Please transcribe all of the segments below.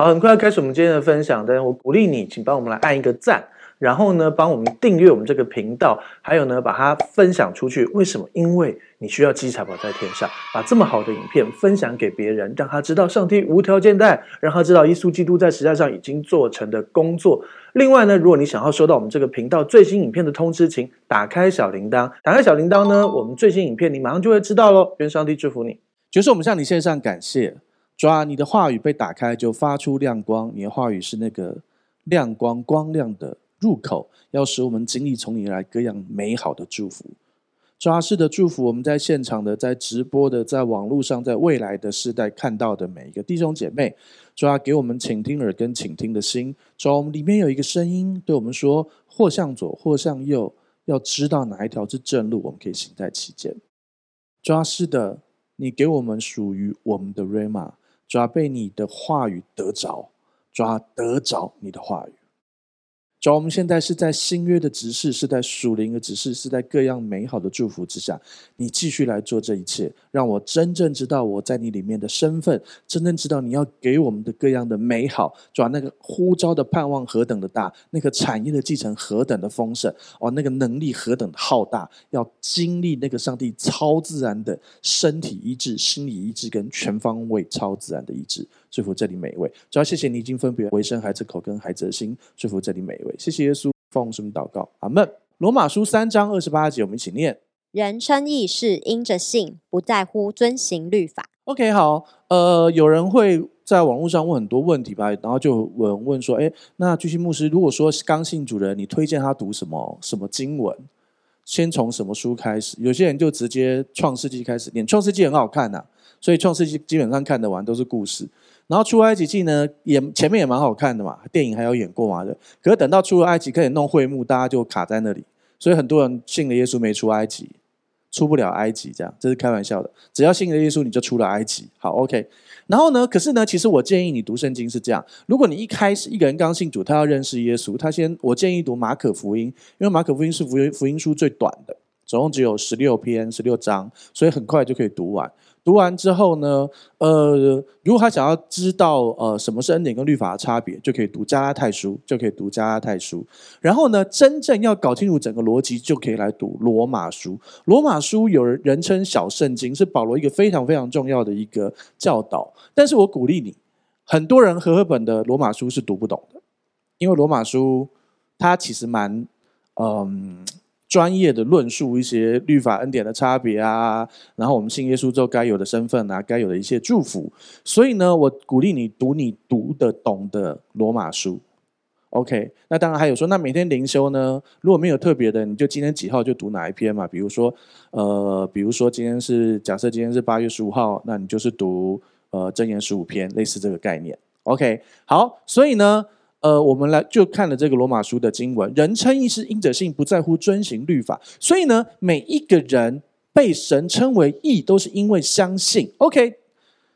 好，很快要开始我们今天的分享，但是我鼓励你，请帮我们来按一个赞，然后呢，帮我们订阅我们这个频道，还有呢，把它分享出去。为什么？因为你需要积财宝在天上，把这么好的影片分享给别人，让他知道上帝无条件的爱，让他知道耶稣基督在十字架上已经做成的工作。另外呢，如果你想要收到我们这个频道最新影片的通知，请打开小铃铛。打开小铃铛呢，我们最新影片你马上就会知道喽。愿上帝祝福你。就是我们向你献上感谢。主啊，你的话语被打开就发出亮光，你的话语是那个亮光光亮的入口，要使我们经历从你来各样美好的祝福。主啊，是的祝福，我们在现场的、在直播的、在网络上、在未来的世代看到的每一个弟兄姐妹，主啊，给我们倾听耳跟倾听的心。主啊，我们里面有一个声音对我们说：或向左，或向右，要知道哪一条是正路，我们可以行在其间。主啊，是的，你给我们属于我们的抓被你的话语得着，抓得着你的话语。主，我们现在是在新约的执事，是在属灵的执事，是在各样美好的祝福之下，你继续来做这一切，让我真正知道我在你里面的身份，真正知道你要给我们的各样的美好。主，那个呼召的盼望何等的大，那个产业的继承何等的丰盛，哦，那个能力何等的浩大，要经历那个上帝超自然的身体医治、心理医治跟全方位超自然的医治。祝福这里每一位，主要谢谢你已经分别为生孩子口跟孩子的心。祝福这里每一位，谢谢耶稣，奉什么祷告，阿门。罗马书三章二十八节，我们一起念：人称义是因着信，不在乎遵行律法。OK，好，呃，有人会在网络上问很多问题吧，然后就有人问说，哎，那巨星牧师，如果说刚信主人，你推荐他读什么什么经文？先从什么书开始？有些人就直接创世纪开始念，创世纪很好看呐、啊，所以创世纪基本上看得完，都是故事。然后出埃及记呢，也前面也蛮好看的嘛，电影还有演过嘛的。可是等到出了埃及，开始弄会幕，大家就卡在那里，所以很多人信了耶稣没出埃及，出不了埃及，这样这是开玩笑的。只要信了耶稣，你就出了埃及。好，OK。然后呢，可是呢，其实我建议你读圣经是这样：如果你一开始一个人刚信主，他要认识耶稣，他先我建议读马可福音，因为马可福音是福音福音书最短的，总共只有十六篇十六章，所以很快就可以读完。读完之后呢，呃，如果他想要知道呃什么是恩典跟律法的差别，就可以读加拉太书，就可以读加拉太书。然后呢，真正要搞清楚整个逻辑，就可以来读罗马书。罗马书有人人称小圣经，是保罗一个非常非常重要的一个教导。但是我鼓励你，很多人和合本的罗马书是读不懂的，因为罗马书它其实蛮嗯。专业的论述一些律法恩典的差别啊，然后我们信耶稣之后该有的身份啊，该有的一些祝福。所以呢，我鼓励你读你读得懂的罗马书。OK，那当然还有说，那每天灵修呢，如果没有特别的，你就今天几号就读哪一篇嘛。比如说，呃，比如说今天是假设今天是八月十五号，那你就是读呃箴言十五篇，类似这个概念。OK，好，所以呢。呃，我们来就看了这个罗马书的经文，人称义是因着信，不在乎遵行律法。所以呢，每一个人被神称为义，都是因为相信。OK，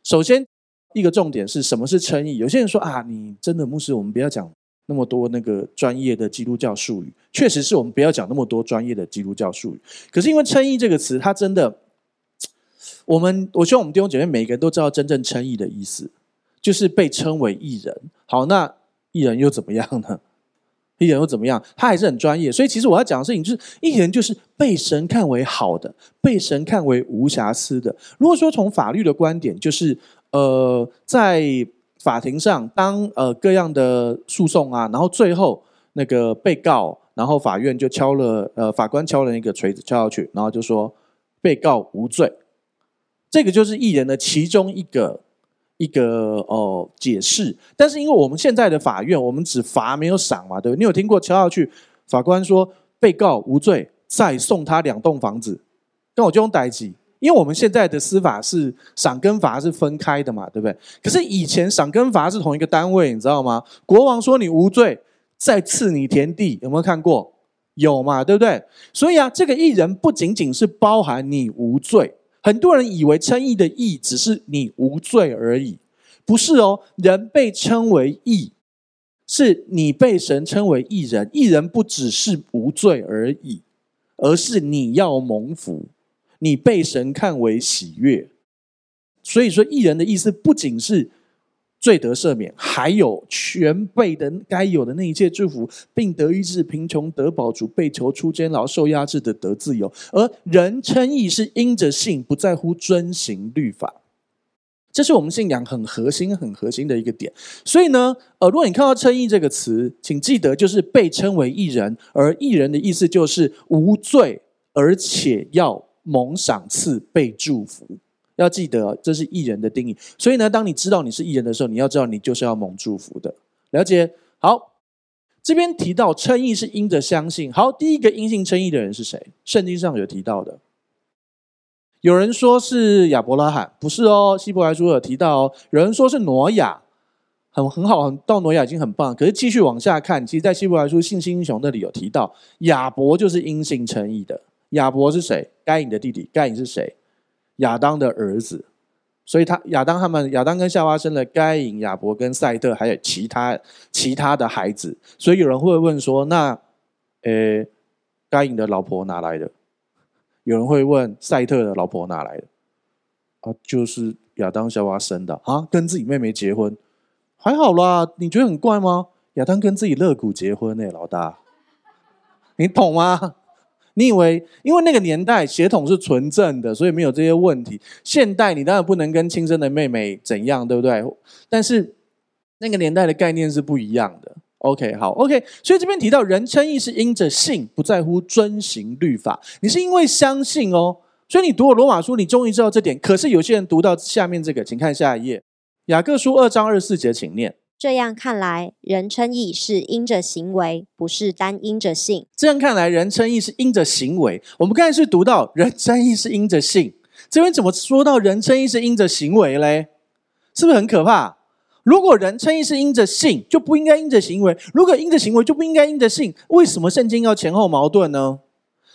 首先一个重点是什么是称义？有些人说啊，你真的牧师，我们不要讲那么多那个专业的基督教术语。确实是我们不要讲那么多专业的基督教术语。可是因为称义这个词，它真的，我们我希望我们弟兄姐妹每个人都知道真正称义的意思，就是被称为义人。好，那。艺人又怎么样呢？艺人又怎么样？他还是很专业。所以，其实我要讲的事情就是，艺人就是被神看为好的，被神看为无瑕疵的。如果说从法律的观点，就是呃，在法庭上，当呃各样的诉讼啊，然后最后那个被告，然后法院就敲了呃法官敲了那个锤子敲下去，然后就说被告无罪。这个就是艺人的其中一个。一个哦解释，但是因为我们现在的法院，我们只罚没有赏嘛，对不对？你有听过敲下去，法官说被告无罪，再送他两栋房子，跟我就用代志，因为我们现在的司法是赏跟罚是分开的嘛，对不对？可是以前赏跟罚是同一个单位，你知道吗？国王说你无罪，再赐你田地，有没有看过？有嘛，对不对？所以啊，这个义人不仅仅是包含你无罪。很多人以为称义的义只是你无罪而已，不是哦。人被称为义，是你被神称为义人。义人不只是无罪而已，而是你要蒙福，你被神看为喜悦。所以说，义人的意思不仅是罪得赦免，还有全备的该有的那一切祝福，并得医治，贫穷得饱足，被囚出监牢，受压制的得自由。而人称义是因着信，不在乎遵行律法。这是我们信仰很核心、很核心的一个点。所以呢，呃，如果你看到称义这个词，请记得就是被称为义人，而义人的意思就是无罪，而且要蒙赏赐、被祝福。要记得，这是艺人的定义。所以呢，当你知道你是艺人的时候，你要知道你就是要蒙祝福的。了解？好，这边提到称义是因着相信。好，第一个因信称义的人是谁？圣经上有提到的。有人说是亚伯拉罕，不是哦。希伯来书有提到哦。有人说是挪亚，很很好，到挪亚已经很棒。可是继续往下看，其实，在希伯来书信心英雄那里有提到，亚伯就是因信称义的。亚伯是谁？该隐的弟弟。该隐是谁？亚当的儿子。所以他亚当他们亚当跟夏娃生了该隐、亚伯跟赛特，还有其他其他的孩子。所以有人会问说，那呃，该隐的老婆哪来的？有人会问赛特的老婆哪来的？啊，就是亚当夏娃生的啊，跟自己妹妹结婚，还好啦。你觉得很怪吗？亚当跟自己肋骨结婚呢、老大，你懂吗？你以为因为那个年代血统是纯正的，所以没有这些问题？现代你当然不能跟亲生的妹妹怎样，对不对？但是那个年代的概念是不一样的。OK，好，OK，所以这边提到人称义是因着信，不在乎遵行律法。你是因为相信哦，所以你读了罗马书，你终于知道这点。可是有些人读到下面这个，请看下一页，雅各书二章二十四节，请念。这样看来，人称义是因着行为，不是单因着性。这样看来，人称义是因着行为。我们刚才是读到人称义是因着性，这边怎么说到人称义是因着行为嘞？是不是很可怕？如果人称义是因着性，就不应该因着行为；如果因着行为，就不应该因着性。为什么圣经要前后矛盾呢？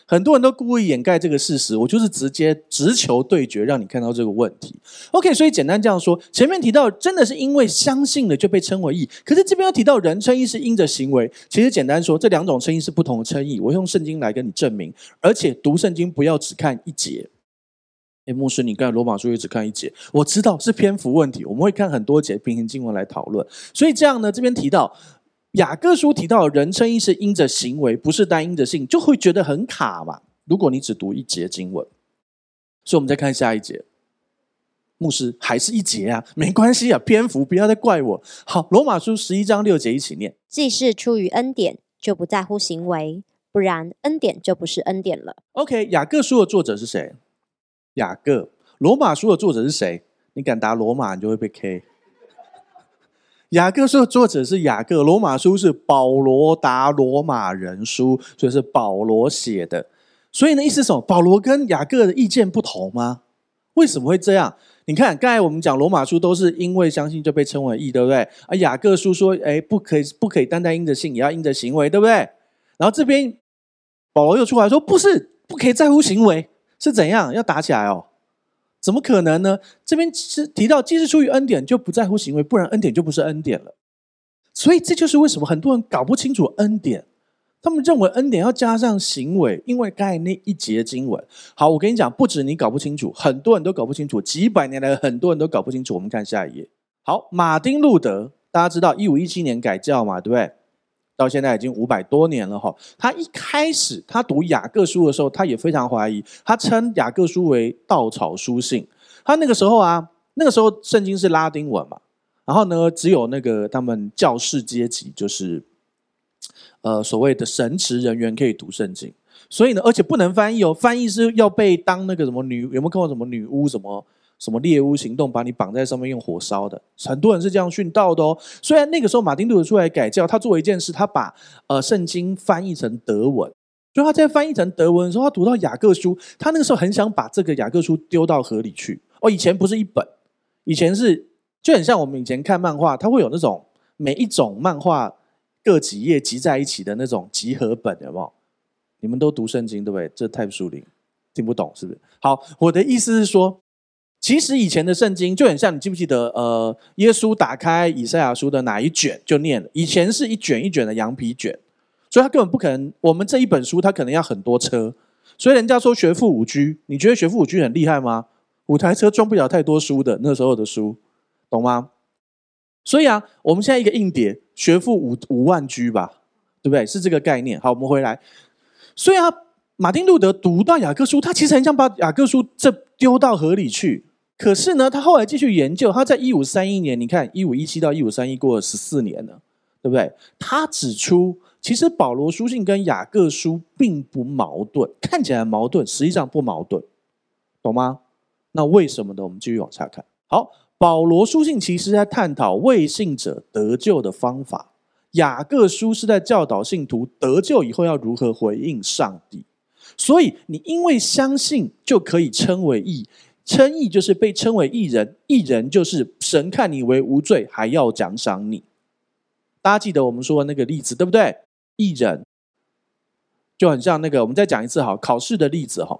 很多人都故意掩盖这个事实，我就是直接直球对决，让你看到这个问题。OK，所以简单这样说，前面提到真的是因为相信了就被称为义，可是这边又提到人称义是因着行为。其实简单说，这两种称义是不同的称义。我用圣经来跟你证明，而且读圣经不要只看一节。哎，牧师，你刚才罗马书也只看一节，我知道是篇幅问题，我们会看很多节平行经文来讨论。所以这样呢，这边提到雅各书提到人称义是因着行为，不是单因着信，就会觉得很卡嘛。如果你只读一节经文，所以我们再看下一节。牧师还是一节啊，没关系啊，篇幅不要再怪我。好，罗马书十一章六节一起念：既是出于恩典，就不在乎行为，不然恩典就不是恩典了。OK，雅各书的作者是谁？雅各，罗马书的作者是谁？你敢答罗马，你就会被 K。雅各书的作者是雅各，罗马书是保罗达罗马人书，所以是保罗写的。所以呢，意思是什么？保罗跟雅各的意见不同吗？为什么会这样？你看，刚才我们讲罗马书都是因为相信就被称为义，对不对？而雅各书说，哎，不可以，不可以单单因着信，也要因着行为，对不对？然后这边保罗又出来说，不是，不可以在乎行为。是怎样要打起来哦？怎么可能呢？这边是提到，既是出于恩典，就不在乎行为，不然恩典就不是恩典了。所以这就是为什么很多人搞不清楚恩典，他们认为恩典要加上行为，因为刚才那一节经文。好，我跟你讲，不止你搞不清楚，很多人都搞不清楚，几百年来很多人都搞不清楚。我们看下一页。好，马丁路德，大家知道一五一七年改教嘛，对不对？到现在已经五百多年了哈，他一开始他读雅各书的时候，他也非常怀疑，他称雅各书为稻草书信。他那个时候啊，那个时候圣经是拉丁文嘛，然后呢，只有那个他们教士阶级，就是呃所谓的神职人员可以读圣经，所以呢，而且不能翻译哦，翻译是要被当那个什么女，有没有看过什么女巫什么？什么猎巫行动，把你绑在上面用火烧的，很多人是这样殉道的哦。虽然那个时候马丁路德出来改教，他做一件事，他把呃圣经翻译成德文。就他在翻译成德文的时候，他读到雅各书，他那个时候很想把这个雅各书丢到河里去。哦，以前不是一本，以前是就很像我们以前看漫画，它会有那种每一种漫画各几页集在一起的那种集合本，有没有？你们都读圣经对不对？这太疏离，听不懂是不是？好，我的意思是说。其实以前的圣经就很像，你记不记得？呃，耶稣打开以赛亚书的哪一卷就念了。以前是一卷一卷的羊皮卷，所以他根本不可能。我们这一本书，他可能要很多车。所以人家说学富五居，你觉得学富五居很厉害吗？五台车装不了太多书的那时候的书，懂吗？所以啊，我们现在一个硬碟学富五五万 G 吧，对不对？是这个概念。好，我们回来。所以啊，马丁路德读到雅各书，他其实很想把雅各书这丢到河里去。可是呢，他后来继续研究，他在一五三一年，你看一五一七到一五三一过了十四年了，对不对？他指出，其实保罗书信跟雅各书并不矛盾，看起来矛盾，实际上不矛盾，懂吗？那为什么呢？我们继续往下看。好，保罗书信其实在探讨未信者得救的方法，雅各书是在教导信徒得救以后要如何回应上帝。所以，你因为相信就可以称为义，称义就是被称为义人，义人就是神看你为无罪，还要奖赏你。大家记得我们说的那个例子，对不对？义人就很像那个，我们再讲一次哈，考试的例子哈。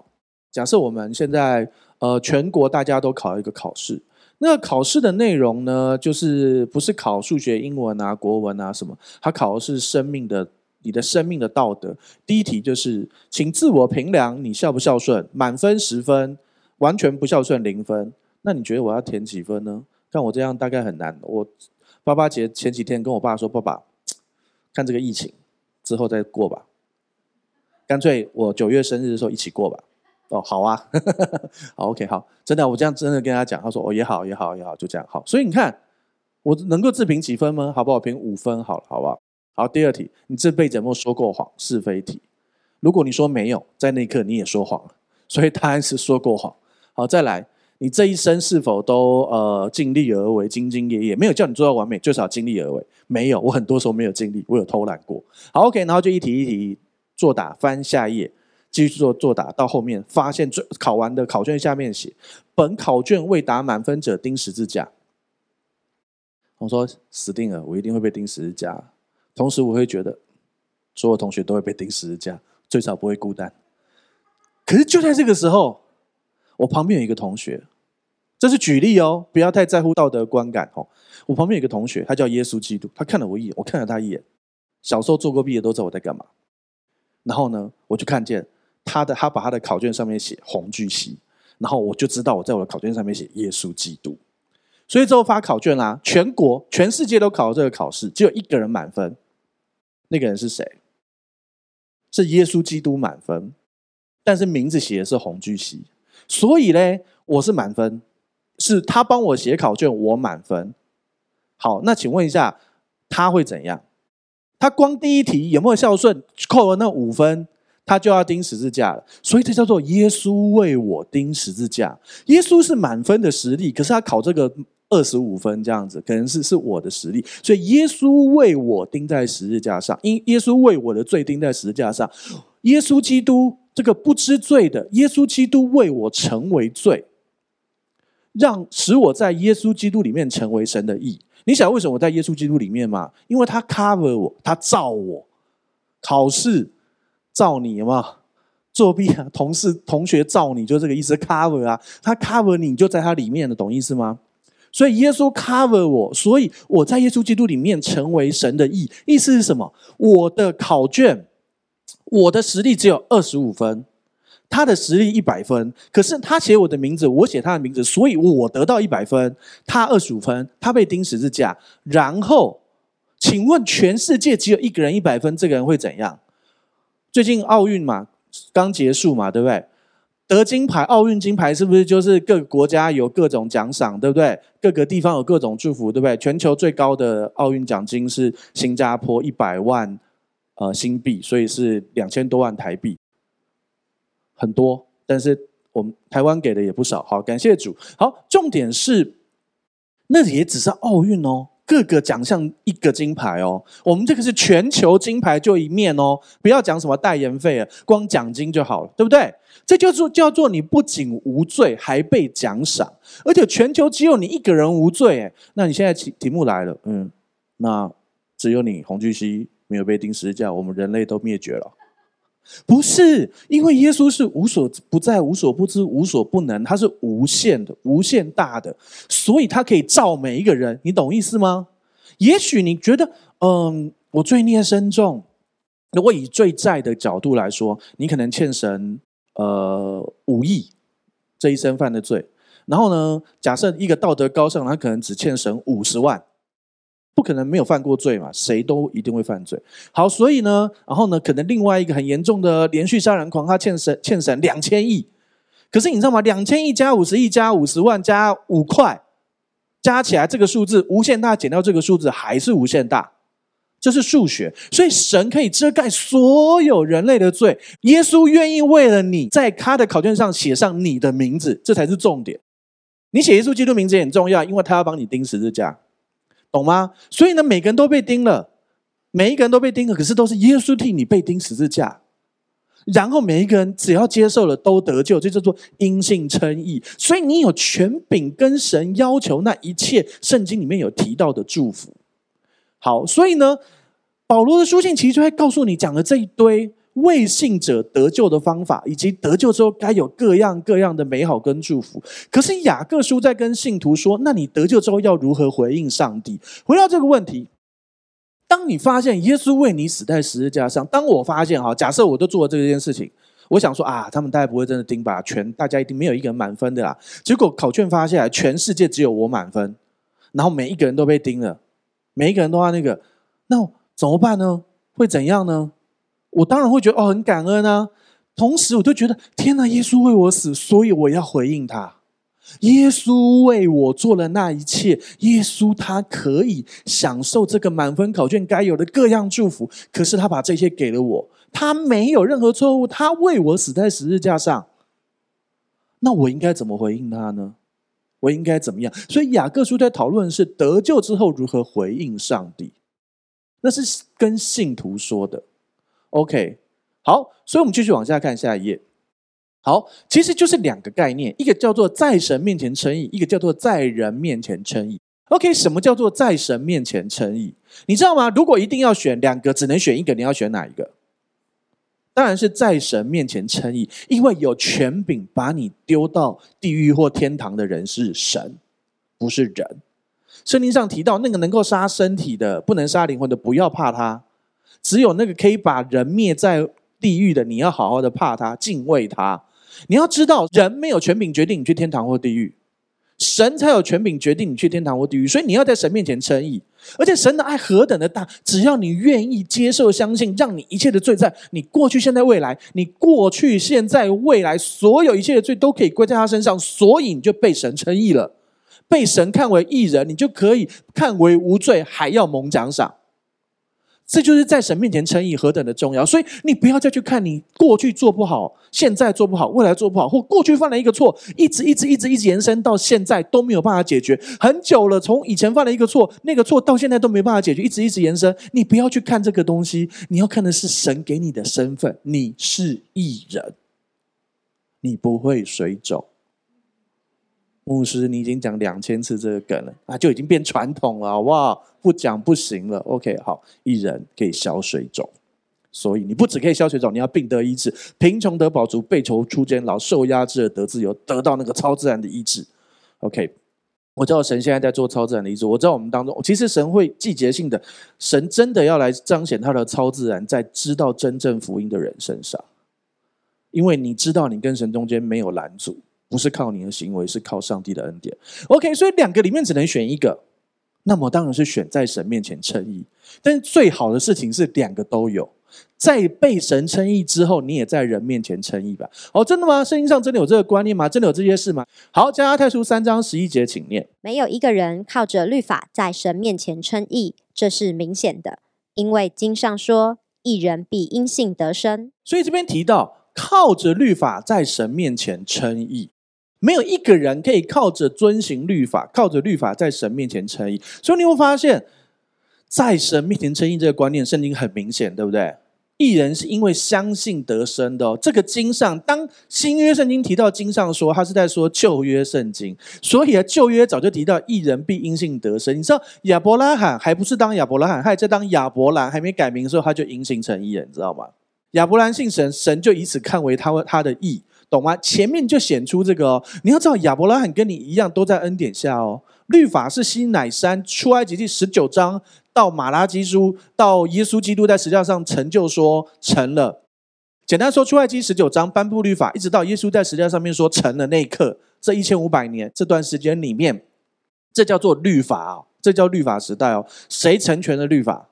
假设我们现在呃全国大家都考一个考试，那个考试的内容呢，就是不是考数学、英文啊、国文啊什么，它考的是生命的，你的生命的道德。第一题就是，请自我评量，你孝不孝顺？满分十分，完全不孝顺零分。那你觉得我要填几分呢？像我这样大概很难。我爸爸节前几天跟我爸说，爸爸，看这个疫情之后再过吧，干脆我九月生日的时候一起过吧。哦，好啊，好，OK，好，真的，我这样真的跟他讲，他说哦，也好，也好，也好，就这样好。所以你看，我能够自评几分吗？好不好？评五分好了，好不好？好，第二题，你这辈子有没有说过谎？是非题。如果你说没有，在那一刻你也说谎了，所以答案是说过谎。好，再来，你这一生是否都呃尽力而为、兢兢业业？没有叫你做到完美，最少尽力而为。没有，我很多时候没有尽力，我有偷懒过。好，OK，然后就一题一题作答，翻下一页。继续做作答，到后面发现最考完的考卷下面写：本考卷未达满分者钉十字架。我说死定了，我一定会被钉十字架。同时，我会觉得所有同学都会被钉十字架，最少不会孤单。可是就在这个时候，我旁边有一个同学，这是举例哦，不要太在乎道德观感哦。我旁边有一个同学，他叫耶稣基督，他看了我一眼，我看了他一眼。小时候做过毕业都知道我在干嘛。然后呢，我就看见。他的他把他的考卷上面写红巨蜥，然后我就知道我在我的考卷上面写耶稣基督，所以之后发考卷啦、全国全世界都考了这个考试，只有一个人满分，那个人是谁？是耶稣基督满分，但是名字写的是红巨蜥，所以呢，我是满分，是他帮我写考卷，我满分。好，那请问一下，他会怎样？他光第一题有没有孝顺，扣了那五分？他就要钉十字架了，所以这叫做耶稣为我钉十字架。耶稣是满分的实力，可是他考这个二十五分这样子，可能是是我的实力。所以耶稣为我钉在十字架上，因耶稣为我的罪钉在十字架上。耶稣基督这个不知罪的耶稣基督为我成为罪，让使我在耶稣基督里面成为神的义。你想为什么我在耶稣基督里面嘛？因为他 cover 我，他罩我，考试。罩你有没有作弊啊？同事同学罩你，就这个意思。cover 啊，他 cover 你，就在他里面的，懂意思吗？所以耶稣 cover 我，所以我在耶稣基督里面成为神的义。意思是什么？我的考卷，我的实力只有二十五分，他的实力一百分。可是他写我的名字，我写他的名字，所以我得到一百分，他二十五分，他被钉十字架。然后，请问全世界只有一个人一百分，这个人会怎样？最近奥运嘛，刚结束嘛，对不对？得金牌，奥运金牌是不是就是各个国家有各种奖赏，对不对？各个地方有各种祝福，对不对？全球最高的奥运奖金是新加坡一百万呃新币，所以是两千多万台币，很多。但是我们台湾给的也不少，好，感谢主。好，重点是，那也只是奥运哦。各个奖项一个金牌哦，我们这个是全球金牌就一面哦，不要讲什么代言费啊，光奖金就好了，对不对？这就做叫做你不仅无罪，还被奖赏，而且全球只有你一个人无罪，哎，那你现在题题目来了，嗯，那只有你红巨蜥没有被钉十字架，我们人类都灭绝了。不是，因为耶稣是无所不在、无所不知、无所不能，他是无限的、无限大的，所以他可以照每一个人。你懂意思吗？也许你觉得，嗯，我罪孽深重。如果以罪债的角度来说，你可能欠神呃五亿，这一生犯的罪。然后呢，假设一个道德高尚，他可能只欠神五十万，不可能没有犯过罪嘛，谁都一定会犯罪。好，所以呢，然后呢，可能另外一个很严重的连续杀人狂，他欠神欠神两千亿。可是你知道吗？两千亿加五十亿加五十万加五块，加起来这个数字无限大，减掉这个数字还是无限大。这是数学，所以神可以遮盖所有人类的罪。耶稣愿意为了你在他的考卷上写上你的名字，这才是重点。你写耶稣基督名字也很重要，因为他要帮你钉十字架。懂吗？所以呢，每个人都被钉了，每一个人都被钉了，可是都是耶稣替你被钉十字架，然后每一个人只要接受了都得救，这叫做因信称义。所以你有权柄跟神要求那一切圣经里面有提到的祝福。好，所以呢，保罗的书信其实就会告诉你讲了这一堆。未信者得救的方法，以及得救之后该有各样各样的美好跟祝福。可是雅各书在跟信徒说：“那你得救之后要如何回应上帝？”回到这个问题，当你发现耶稣为你死在十字架上，当我发现哈，假设我都做了这件事情，我想说啊，他们大概不会真的盯吧？全大家一定没有一个人满分的啦。结果考卷发下来，全世界只有我满分，然后每一个人都被盯了，每一个人都要那个，那怎么办呢？会怎样呢？我当然会觉得哦，很感恩啊。同时，我就觉得天哪，耶稣为我死，所以我要回应他。耶稣为我做了那一切，耶稣他可以享受这个满分考卷该有的各样祝福。可是他把这些给了我，他没有任何错误，他为我死在十字架上。那我应该怎么回应他呢？我应该怎么样？所以雅各书在讨论的是得救之后如何回应上帝，那是跟信徒说的。OK，好，所以我们继续往下看下一页。好，其实就是两个概念，一个叫做在神面前称义，一个叫做在人面前称义。OK，什么叫做在神面前称义？你知道吗？如果一定要选两个，只能选一个，你要选哪一个？当然是在神面前称义，因为有权柄把你丢到地狱或天堂的人是神，不是人。圣经上提到那个能够杀身体的，不能杀灵魂的，不要怕他。只有那个可以把人灭在地狱的，你要好好的怕他，敬畏他。你要知道，人没有权柄决定你去天堂或地狱，神才有权柄决定你去天堂或地狱。所以你要在神面前称义，而且神的爱何等的大，只要你愿意接受、相信，让你一切的罪在你过去、现在、未来，你过去、现在、未来所有一切的罪都可以归在他身上，所以你就被神称义了，被神看为义人，你就可以看为无罪，还要蒙奖赏。这就是在神面前称义何等的重要，所以你不要再去看你过去做不好，现在做不好，未来做不好，或过去犯了一个错，一直一直一直一直延伸到现在都没有办法解决，很久了，从以前犯了一个错，那个错到现在都没办法解决，一直一直延伸。你不要去看这个东西，你要看的是神给你的身份，你是义人，你不会水肿。牧师，你已经讲两千次这个梗了啊，就已经变传统了，好不好？不讲不行了。OK，好，一人可以消水肿，所以你不只可以消水肿，你要病得医治，贫穷得饱足，被囚出监牢，受压制得自由，得到那个超自然的医治。OK，我知道神现在在做超自然的医治。我知道我们当中，其实神会季节性的，神真的要来彰显他的超自然，在知道真正福音的人身上，因为你知道你跟神中间没有拦阻。不是靠你的行为，是靠上帝的恩典。OK，所以两个里面只能选一个，那么当然是选在神面前称义。但是最好的事情是两个都有，在被神称义之后，你也在人面前称义吧。哦，真的吗？圣经上真的有这个观念吗？真的有这些事吗？好，加拉太书三章十一节，请念：没有一个人靠着律法在神面前称义，这是明显的，因为经上说，一人必因信得生。所以这边提到靠着律法在神面前称义。没有一个人可以靠着遵行律法，靠着律法在神面前称义。所以你会发现，在神面前称义这个观念，圣经很明显，对不对？义人是因为相信得生的哦。这个经上，当新约圣经提到经上说，他是在说旧约圣经。所以啊，旧约早就提到义人必因信得生。你知道亚伯拉罕还不是当亚伯拉罕，还在当亚伯兰，还没改名的时候，他就因信成义了，你知道吗？亚伯兰信神，神就以此看为他他的义。懂吗？前面就显出这个哦。你要知道，亚伯拉罕跟你一样，都在恩典下哦。律法是西乃山出埃及记十九章到马拉基书，到耶稣基督在十字架上成就说成了。简单说，出埃及十九章颁布律法，一直到耶稣在十字架上面说成了那一刻，这一千五百年这段时间里面，这叫做律法哦。这叫律法时代哦。谁成全了律法？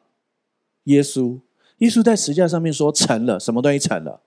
耶稣。耶稣在十字架上面说：“成了，什么东西成了？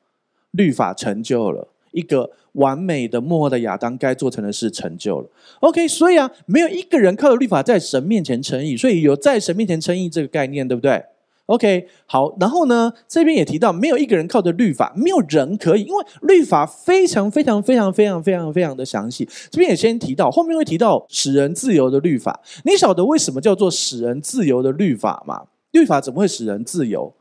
律法成就了，一个完美的末后的亚当该做成的事成就了。OK，所以啊，没有一个人靠着律法在神面前称义，所以有在神面前称义这个概念，对不对？OK，好，然后呢，这边也提到，没有一个人靠着律法，没有人可以，因为律法非常非常非常非常非常非常的详细。这边也先提到，后面会提到使人自由的律法。你晓得为什么叫做使人自由的律法吗？律法怎么会使人自由？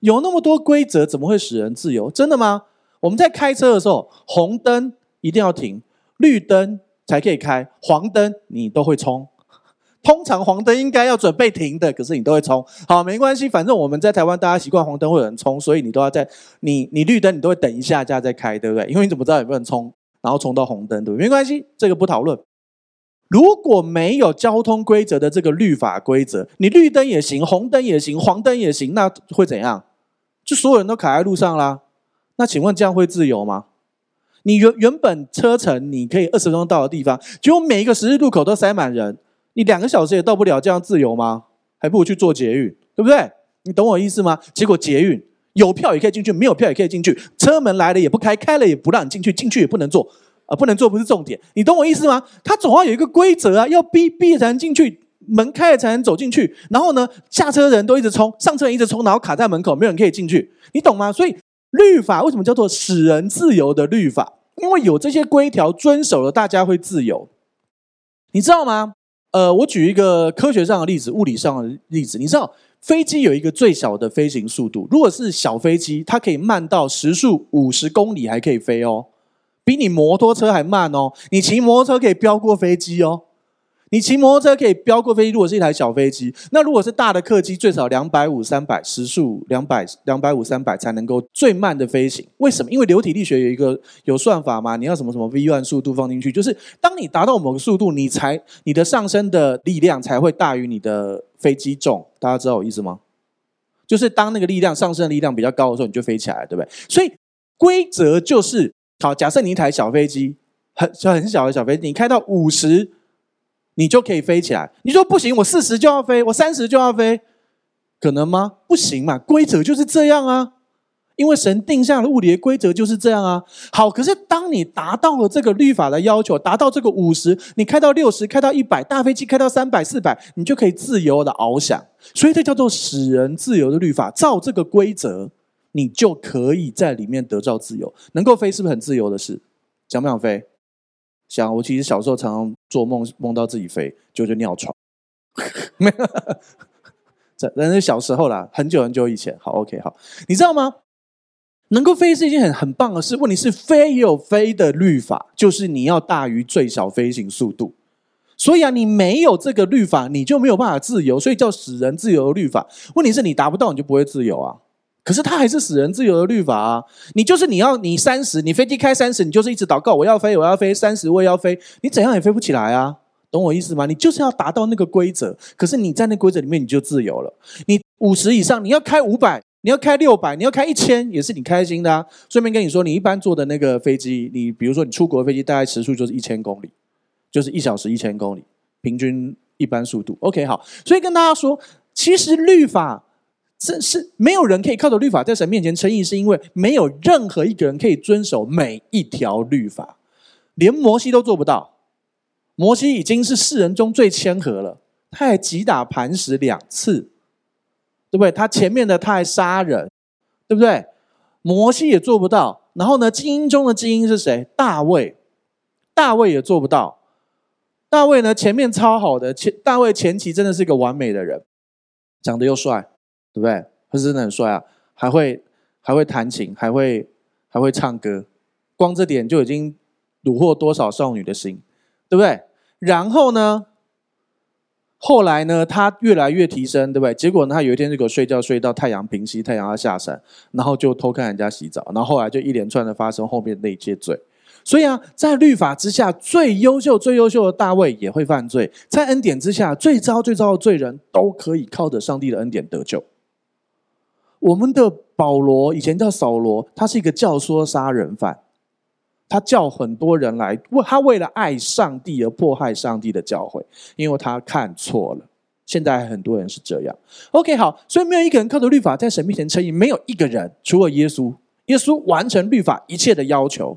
有那么多规则，怎么会使人自由？真的吗？我们在开车的时候，红灯一定要停，绿灯才可以开，黄灯你都会冲。通常黄灯应该要准备停的，可是你都会冲。好，没关系，反正我们在台湾，大家习惯黄灯会有人冲，所以你都要在你你绿灯你都会等一下再开，对不对？因为你怎么知道有没有人冲，然后冲到红灯，对不对？没关系，这个不讨论。如果没有交通规则的这个律法规则，你绿灯也行，红灯也行，黄灯也行，那会怎样？就所有人都卡在路上啦，那请问这样会自由吗？你原原本车程你可以二十分钟到的地方，结果每一个十字路口都塞满人，你两个小时也到不了，这样自由吗？还不如去做捷运，对不对？你懂我意思吗？结果捷运有票也可以进去，没有票也可以进去，车门来了也不开，开了也不让你进去，进去也不能坐，啊，不能坐不是重点，你懂我意思吗？它总要有一个规则啊，要逼逼才能进去。门开了才能走进去，然后呢，下车人都一直冲，上车人一直冲，然后卡在门口，没有人可以进去，你懂吗？所以律法为什么叫做使人自由的律法？因为有这些规条遵守了，大家会自由。你知道吗？呃，我举一个科学上的例子，物理上的例子。你知道飞机有一个最小的飞行速度，如果是小飞机，它可以慢到时速五十公里还可以飞哦，比你摩托车还慢哦。你骑摩托车可以飙过飞机哦。你骑摩托车可以飙过飞机，如果是一台小飞机，那如果是大的客机，最少两百五、三百时速两百、两百五、三百才能够最慢的飞行。为什么？因为流体力学有一个有算法嘛，你要什么什么 v1 速度放进去，就是当你达到某个速度，你才你的上升的力量才会大于你的飞机重。大家知道我意思吗？就是当那个力量上升的力量比较高的时候，你就飞起来，对不对？所以规则就是好，假设你一台小飞机，很很小的小飞机，你开到五十。你就可以飞起来。你说不行，我四十就要飞，我三十就要飞，可能吗？不行嘛，规则就是这样啊。因为神定下的物理的规则就是这样啊。好，可是当你达到了这个律法的要求，达到这个五十，你开到六十，开到一百，大飞机开到三百、四百，你就可以自由的翱翔。所以这叫做使人自由的律法。照这个规则，你就可以在里面得到自由。能够飞是不是很自由的事？想不想飞？想，我其实小时候常常做梦，梦到自己飞，就就尿床。没有，这那是小时候啦，很久很久以前。好，OK，好，你知道吗？能够飞是一件很很棒的事。问题是，飞有飞的律法，就是你要大于最小飞行速度。所以啊，你没有这个律法，你就没有办法自由，所以叫使人自由的律法。问题是你达不到，你就不会自由啊。可是它还是使人自由的律法啊！你就是你要你三十，你飞机开三十，你就是一直祷告，我要飞，我要飞三十，我也要飞，你怎样也飞不起来啊！懂我意思吗？你就是要达到那个规则，可是你在那规则里面你就自由了。你五十以上，你要开五百，你要开六百，你要开一千，也是你开心的啊！顺便跟你说，你一般坐的那个飞机，你比如说你出国飞机，大概时速就是一千公里，就是一小时一千公里，平均一般速度。OK，好，所以跟大家说，其实律法。这是没有人可以靠着律法在神面前称义，是因为没有任何一个人可以遵守每一条律法，连摩西都做不到。摩西已经是世人中最谦和了，他还击打磐石两次，对不对？他前面的他还杀人，对不对？摩西也做不到。然后呢，精英中的精英是谁？大卫，大卫也做不到。大卫呢，前面超好的，前大卫前期真的是一个完美的人，长得又帅。对不对？他是真的很帅啊，还会还会弹琴，还会还会唱歌，光这点就已经虏获多少少女的心，对不对？然后呢，后来呢，他越来越提升，对不对？结果呢，他有一天就给我睡觉，睡到太阳平西，太阳要下山，然后就偷看人家洗澡，然后后来就一连串的发生后面那一些罪。所以啊，在律法之下，最优秀、最优秀的大卫也会犯罪；在恩典之下，最糟、最糟的罪人都可以靠着上帝的恩典得救。我们的保罗以前叫扫罗，他是一个教唆杀人犯，他叫很多人来，为他为了爱上帝而迫害上帝的教会，因为他看错了，现在很多人是这样。OK，好，所以没有一个人靠着律法在神面前称义，没有一个人除了耶稣，耶稣完成律法一切的要求。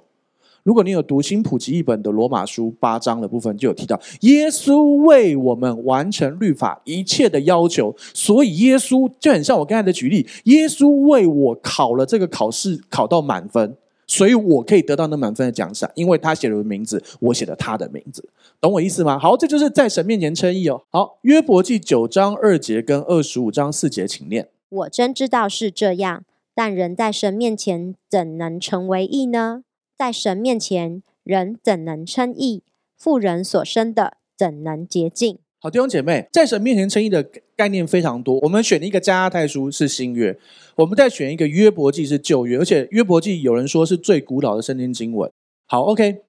如果你有读新普及一本的罗马书八章的部分，就有提到耶稣为我们完成律法一切的要求，所以耶稣就很像我刚才的举例，耶稣为我考了这个考试，考到满分，所以我可以得到那满分的奖赏，因为他写了名字，我写了他的名字，懂我意思吗？好，这就是在神面前称义哦。好，约伯记九章二节跟二十五章四节，请念。我真知道是这样，但人在神面前怎能成为义呢？在神面前，人怎能称义？妇人所生的怎能洁净？好，弟兄姐妹，在神面前称义的概念非常多。我们选一个加拉太书是新约，我们再选一个约伯记是旧约，而且约伯记有人说是最古老的圣经经文。好，OK，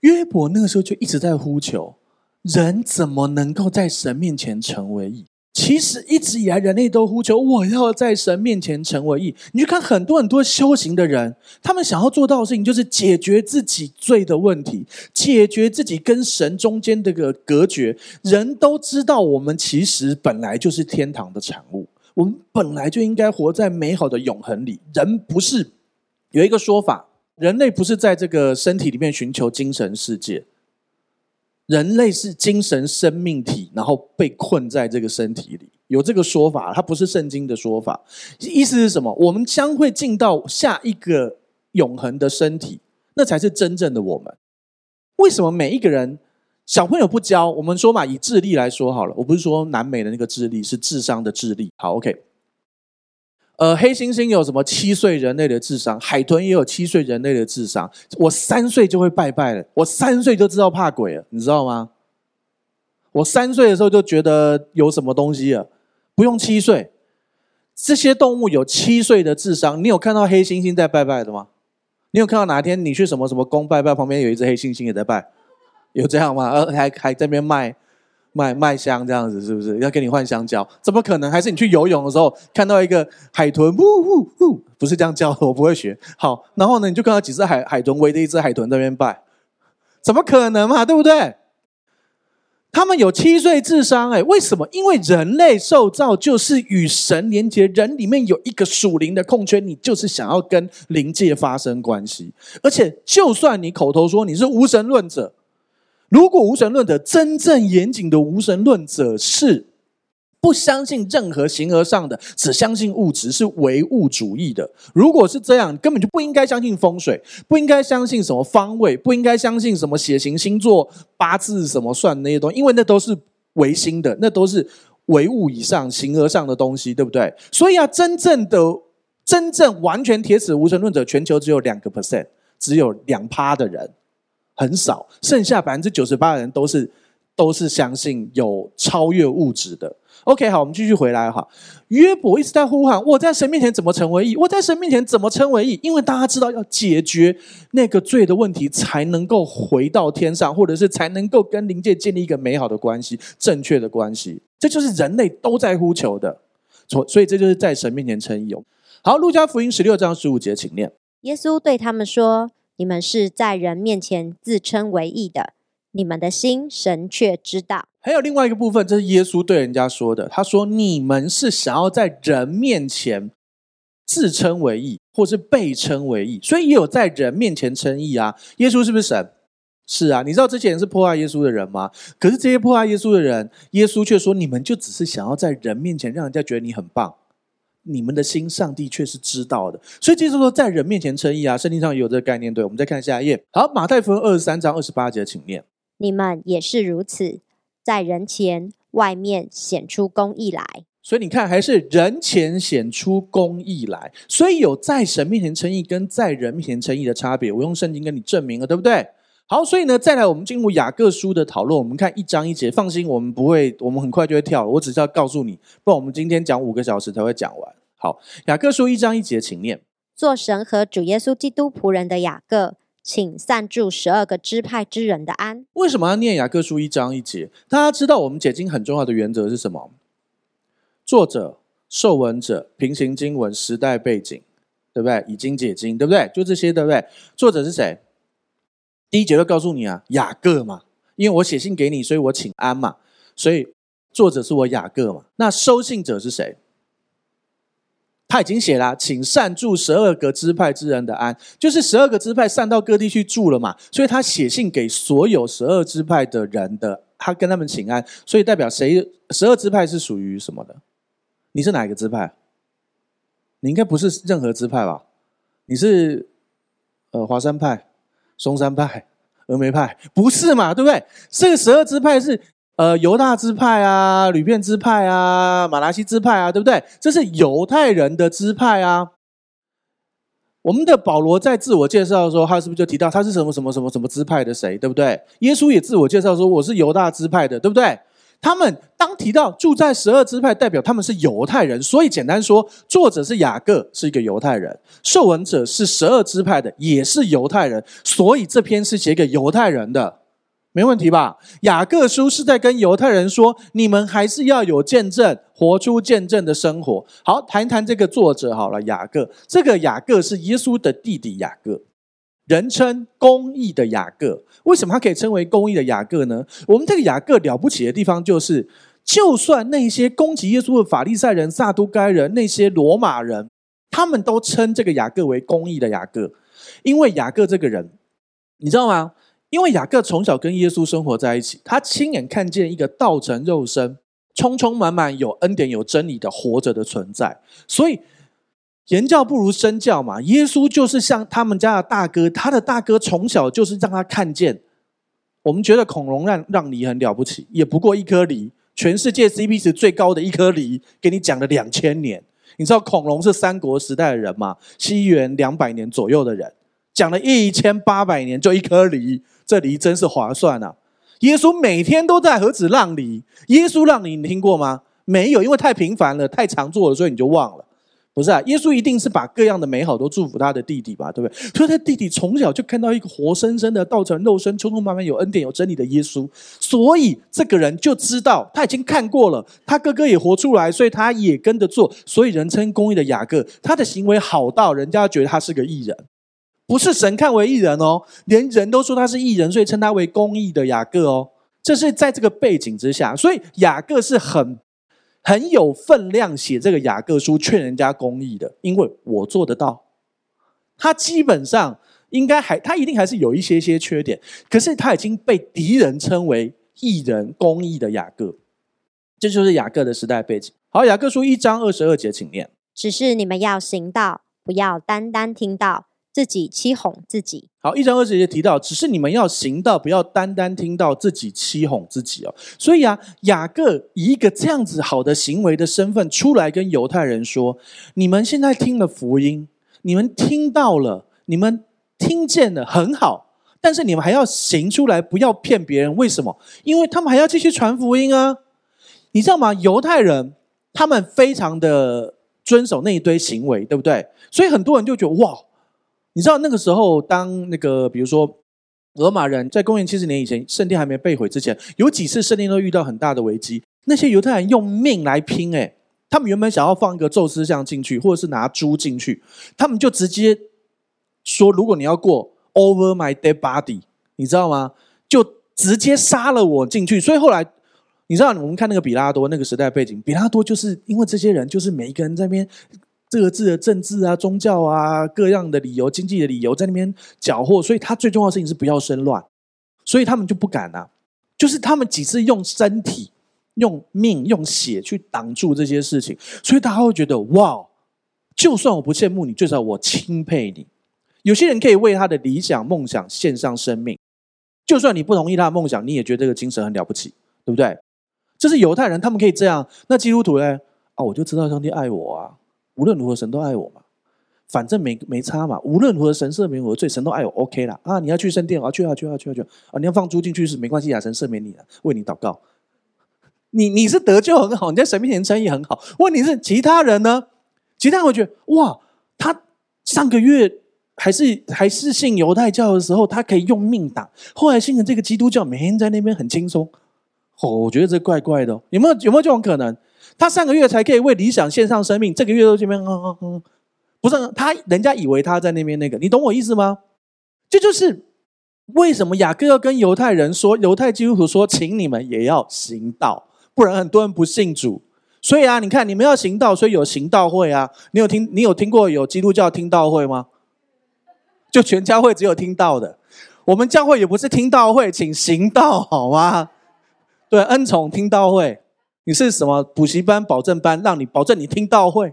约伯那个时候就一直在呼求，人怎么能够在神面前成为义？其实一直以来，人类都呼求我要在神面前成为义。你去看很多很多修行的人，他们想要做到的事情，就是解决自己罪的问题，解决自己跟神中间这个隔绝。人都知道，我们其实本来就是天堂的产物，我们本来就应该活在美好的永恒里。人不是有一个说法，人类不是在这个身体里面寻求精神世界。人类是精神生命体，然后被困在这个身体里，有这个说法，它不是圣经的说法。意思是什么？我们将会进到下一个永恒的身体，那才是真正的我们。为什么每一个人小朋友不教？我们说嘛，以智力来说好了，我不是说南美的那个智力，是智商的智力。好，OK。呃，黑猩猩有什么七岁人类的智商？海豚也有七岁人类的智商。我三岁就会拜拜了，我三岁就知道怕鬼了，你知道吗？我三岁的时候就觉得有什么东西了，不用七岁。这些动物有七岁的智商，你有看到黑猩猩在拜拜的吗？你有看到哪天你去什么什么宫拜拜，旁边有一只黑猩猩也在拜，有这样吗？呃，还还在那边卖。卖卖香这样子是不是要给你换香蕉？怎么可能？还是你去游泳的时候看到一个海豚，呜呜呜，不是这样叫的，我不会学。好，然后呢，你就看到几只海海豚围着一只海豚在那边拜，怎么可能嘛？对不对？他们有七岁智商，哎，为什么？因为人类受造就是与神连接，人里面有一个属灵的空缺，你就是想要跟灵界发生关系。而且，就算你口头说你是无神论者。如果无神论者真正严谨的无神论者是不相信任何形而上的，只相信物质，是唯物主义的。如果是这样，根本就不应该相信风水，不应该相信什么方位，不应该相信什么血型、星座、八字什么算那些东西，因为那都是唯心的，那都是唯物以上、形而上的东西，对不对？所以啊，真正的、真正完全铁齿无神论者，全球只有两个 percent，只有两趴的人。很少，剩下百分之九十八的人都是都是相信有超越物质的。OK，好，我们继续回来哈。约伯一直在呼喊：我在神面前怎么成为义？我在神面前怎么称为义？因为大家知道要解决那个罪的问题，才能够回到天上，或者是才能够跟灵界建立一个美好的关系、正确的关系。这就是人类都在呼求的。所所以，这就是在神面前称义。好，路加福音十六章十五节，请念。耶稣对他们说。你们是在人面前自称为义的，你们的心神却知道。还有另外一个部分，这是耶稣对人家说的。他说：“你们是想要在人面前自称为义，或是被称为义，所以也有在人面前称义啊。”耶稣是不是神？是啊。你知道之前是迫害耶稣的人吗？可是这些迫害耶稣的人，耶稣却说：“你们就只是想要在人面前让人家觉得你很棒。”你们的心，上帝却是知道的，所以就是说，在人面前称义啊，圣经上也有这个概念。对，我们再看下一页。好，马太福音二十三章二十八节，请念。你们也是如此，在人前外面显出公义来。所以你看，还是人前显出公义来。所以有在神面前称义跟在人面前称义的差别，我用圣经跟你证明了，对不对？好，所以呢，再来我们进入雅各书的讨论。我们看一章一节，放心，我们不会，我们很快就会跳了。我只是要告诉你，不然我们今天讲五个小时才会讲完。好，雅各书一章一节，请念。做神和主耶稣基督仆人的雅各，请散住十二个支派之人的安。为什么要念雅各书一章一节？大家知道我们解经很重要的原则是什么？作者、受文者、平行经文、时代背景，对不对？已经解经，对不对？就这些，对不对？作者是谁？第一节就告诉你啊，雅各嘛，因为我写信给你，所以我请安嘛，所以。作者是我雅各嘛。那收信者是谁？他已经写了，请善助十二个支派之人的安，就是十二个支派散到各地去住了嘛，所以他写信给所有十二支派的人的，他跟他们请安，所以代表谁？十二支派是属于什么的？你是哪一个支派？你应该不是任何支派吧？你是呃华山派、嵩山派、峨眉派，不是嘛？对不对？这个十二支派是。呃，犹大支派啊，流便支派啊，马拉西支派啊，对不对？这是犹太人的支派啊。我们的保罗在自我介绍的时候，他是不是就提到他是什么什么什么什么支派的谁，对不对？耶稣也自我介绍说我是犹大支派的，对不对？他们当提到住在十二支派，代表他们是犹太人，所以简单说，作者是雅各，是一个犹太人；受文者是十二支派的，也是犹太人，所以这篇是写给犹太人的。没问题吧？雅各书是在跟犹太人说，你们还是要有见证，活出见证的生活。好，谈一谈这个作者好了。雅各，这个雅各是耶稣的弟弟雅各，人称公义的雅各。为什么他可以称为公义的雅各呢？我们这个雅各了不起的地方就是，就算那些攻击耶稣的法利赛人、撒都该人、那些罗马人，他们都称这个雅各为公义的雅各，因为雅各这个人，你知道吗？因为雅各从小跟耶稣生活在一起，他亲眼看见一个道成肉身、充充满满有恩典、有真理的活着的存在，所以言教不如身教嘛。耶稣就是像他们家的大哥，他的大哥从小就是让他看见。我们觉得恐龙让让梨很了不起，也不过一颗梨，全世界 CP 值最高的一颗梨，给你讲了两千年。你知道恐龙是三国时代的人吗？西元两百年左右的人，讲了一千八百年就一颗梨。这梨真是划算啊！耶稣每天都在何止让梨，耶稣让梨你听过吗？没有，因为太频繁了，太常做了，所以你就忘了。不是啊，耶稣一定是把各样的美好都祝福他的弟弟吧，对不对？所以他弟弟从小就看到一个活生生的道成肉身、匆匆忙忙有恩典、有真理的耶稣，所以这个人就知道他已经看过了，他哥哥也活出来，所以他也跟着做，所以人称公义的雅各，他的行为好到人家觉得他是个义人。不是神看为义人哦，连人都说他是义人，所以称他为公义的雅各哦。这是在这个背景之下，所以雅各是很很有分量写这个雅各书，劝人家公义的，因为我做得到。他基本上应该还，他一定还是有一些些缺点，可是他已经被敌人称为义人、公义的雅各。这就是雅各的时代背景。好，雅各书一章二十二节，请念：只是你们要行道，不要单单听到。自己欺哄自己。好，一章二节也提到，只是你们要行道，不要单单听到自己欺哄自己哦。所以啊，雅各以一个这样子好的行为的身份出来跟犹太人说：你们现在听了福音，你们听到了，你们听见了，很好。但是你们还要行出来，不要骗别人。为什么？因为他们还要继续传福音啊。你知道吗？犹太人他们非常的遵守那一堆行为，对不对？所以很多人就觉得哇。你知道那个时候，当那个比如说罗马人在公元七十年以前，圣殿还没被毁之前，有几次圣殿都遇到很大的危机。那些犹太人用命来拼，诶，他们原本想要放一个宙斯像进去，或者是拿猪进去，他们就直接说：如果你要过 over my dead body，你知道吗？就直接杀了我进去。所以后来你知道，我们看那个比拉多那个时代背景，比拉多就是因为这些人，就是每一个人在那边。这个字的政治啊、宗教啊、各样的理由、经济的理由在那边搅和，所以他最重要的事情是不要生乱，所以他们就不敢啊。就是他们几次用身体、用命、用血去挡住这些事情，所以大家会觉得哇，就算我不羡慕你，至少我钦佩你。有些人可以为他的理想梦想献上生命，就算你不同意他的梦想，你也觉得这个精神很了不起，对不对？这是犹太人，他们可以这样。那基督徒呢？啊，我就知道上帝爱我啊。无论如何，神都爱我嘛，反正没没差嘛。无论如何，神赦免我的罪，神都爱我，OK 啦。啊，你要去圣殿，啊，去啊，去啊，去啊，去啊。啊，你要放猪进去是没关系啊，神赦免你了，为你祷告。你你是得救很好，你在神面前称义很好。问题是其他人呢？其他人会觉得哇，他上个月还是还是信犹太教的时候，他可以用命打，后来信了这个基督教，每天在那边很轻松。哦，我觉得这怪怪的，有没有有没有这种可能？他上个月才可以为理想献上生命，这个月都这边，嗯嗯嗯，不是他，人家以为他在那边那个，你懂我意思吗？这就是为什么雅各要跟犹太人说，犹太基督徒说，请你们也要行道，不然很多人不信主。所以啊，你看你们要行道，所以有行道会啊。你有听你有听过有基督教听道会吗？就全教会只有听道的。我们教会也不是听道会，请行道好吗？对，恩宠听道会。你是什么补习班、保证班，让你保证你听到会，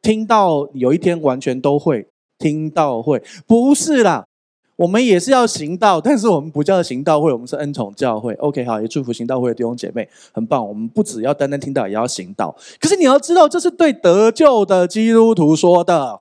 听到有一天完全都会听到会，不是啦，我们也是要行道，但是我们不叫行道会，我们是恩宠教会。OK，好，也祝福行道会的弟兄姐妹，很棒。我们不只要单单听到，也要行道。可是你要知道，这是对得救的基督徒说的。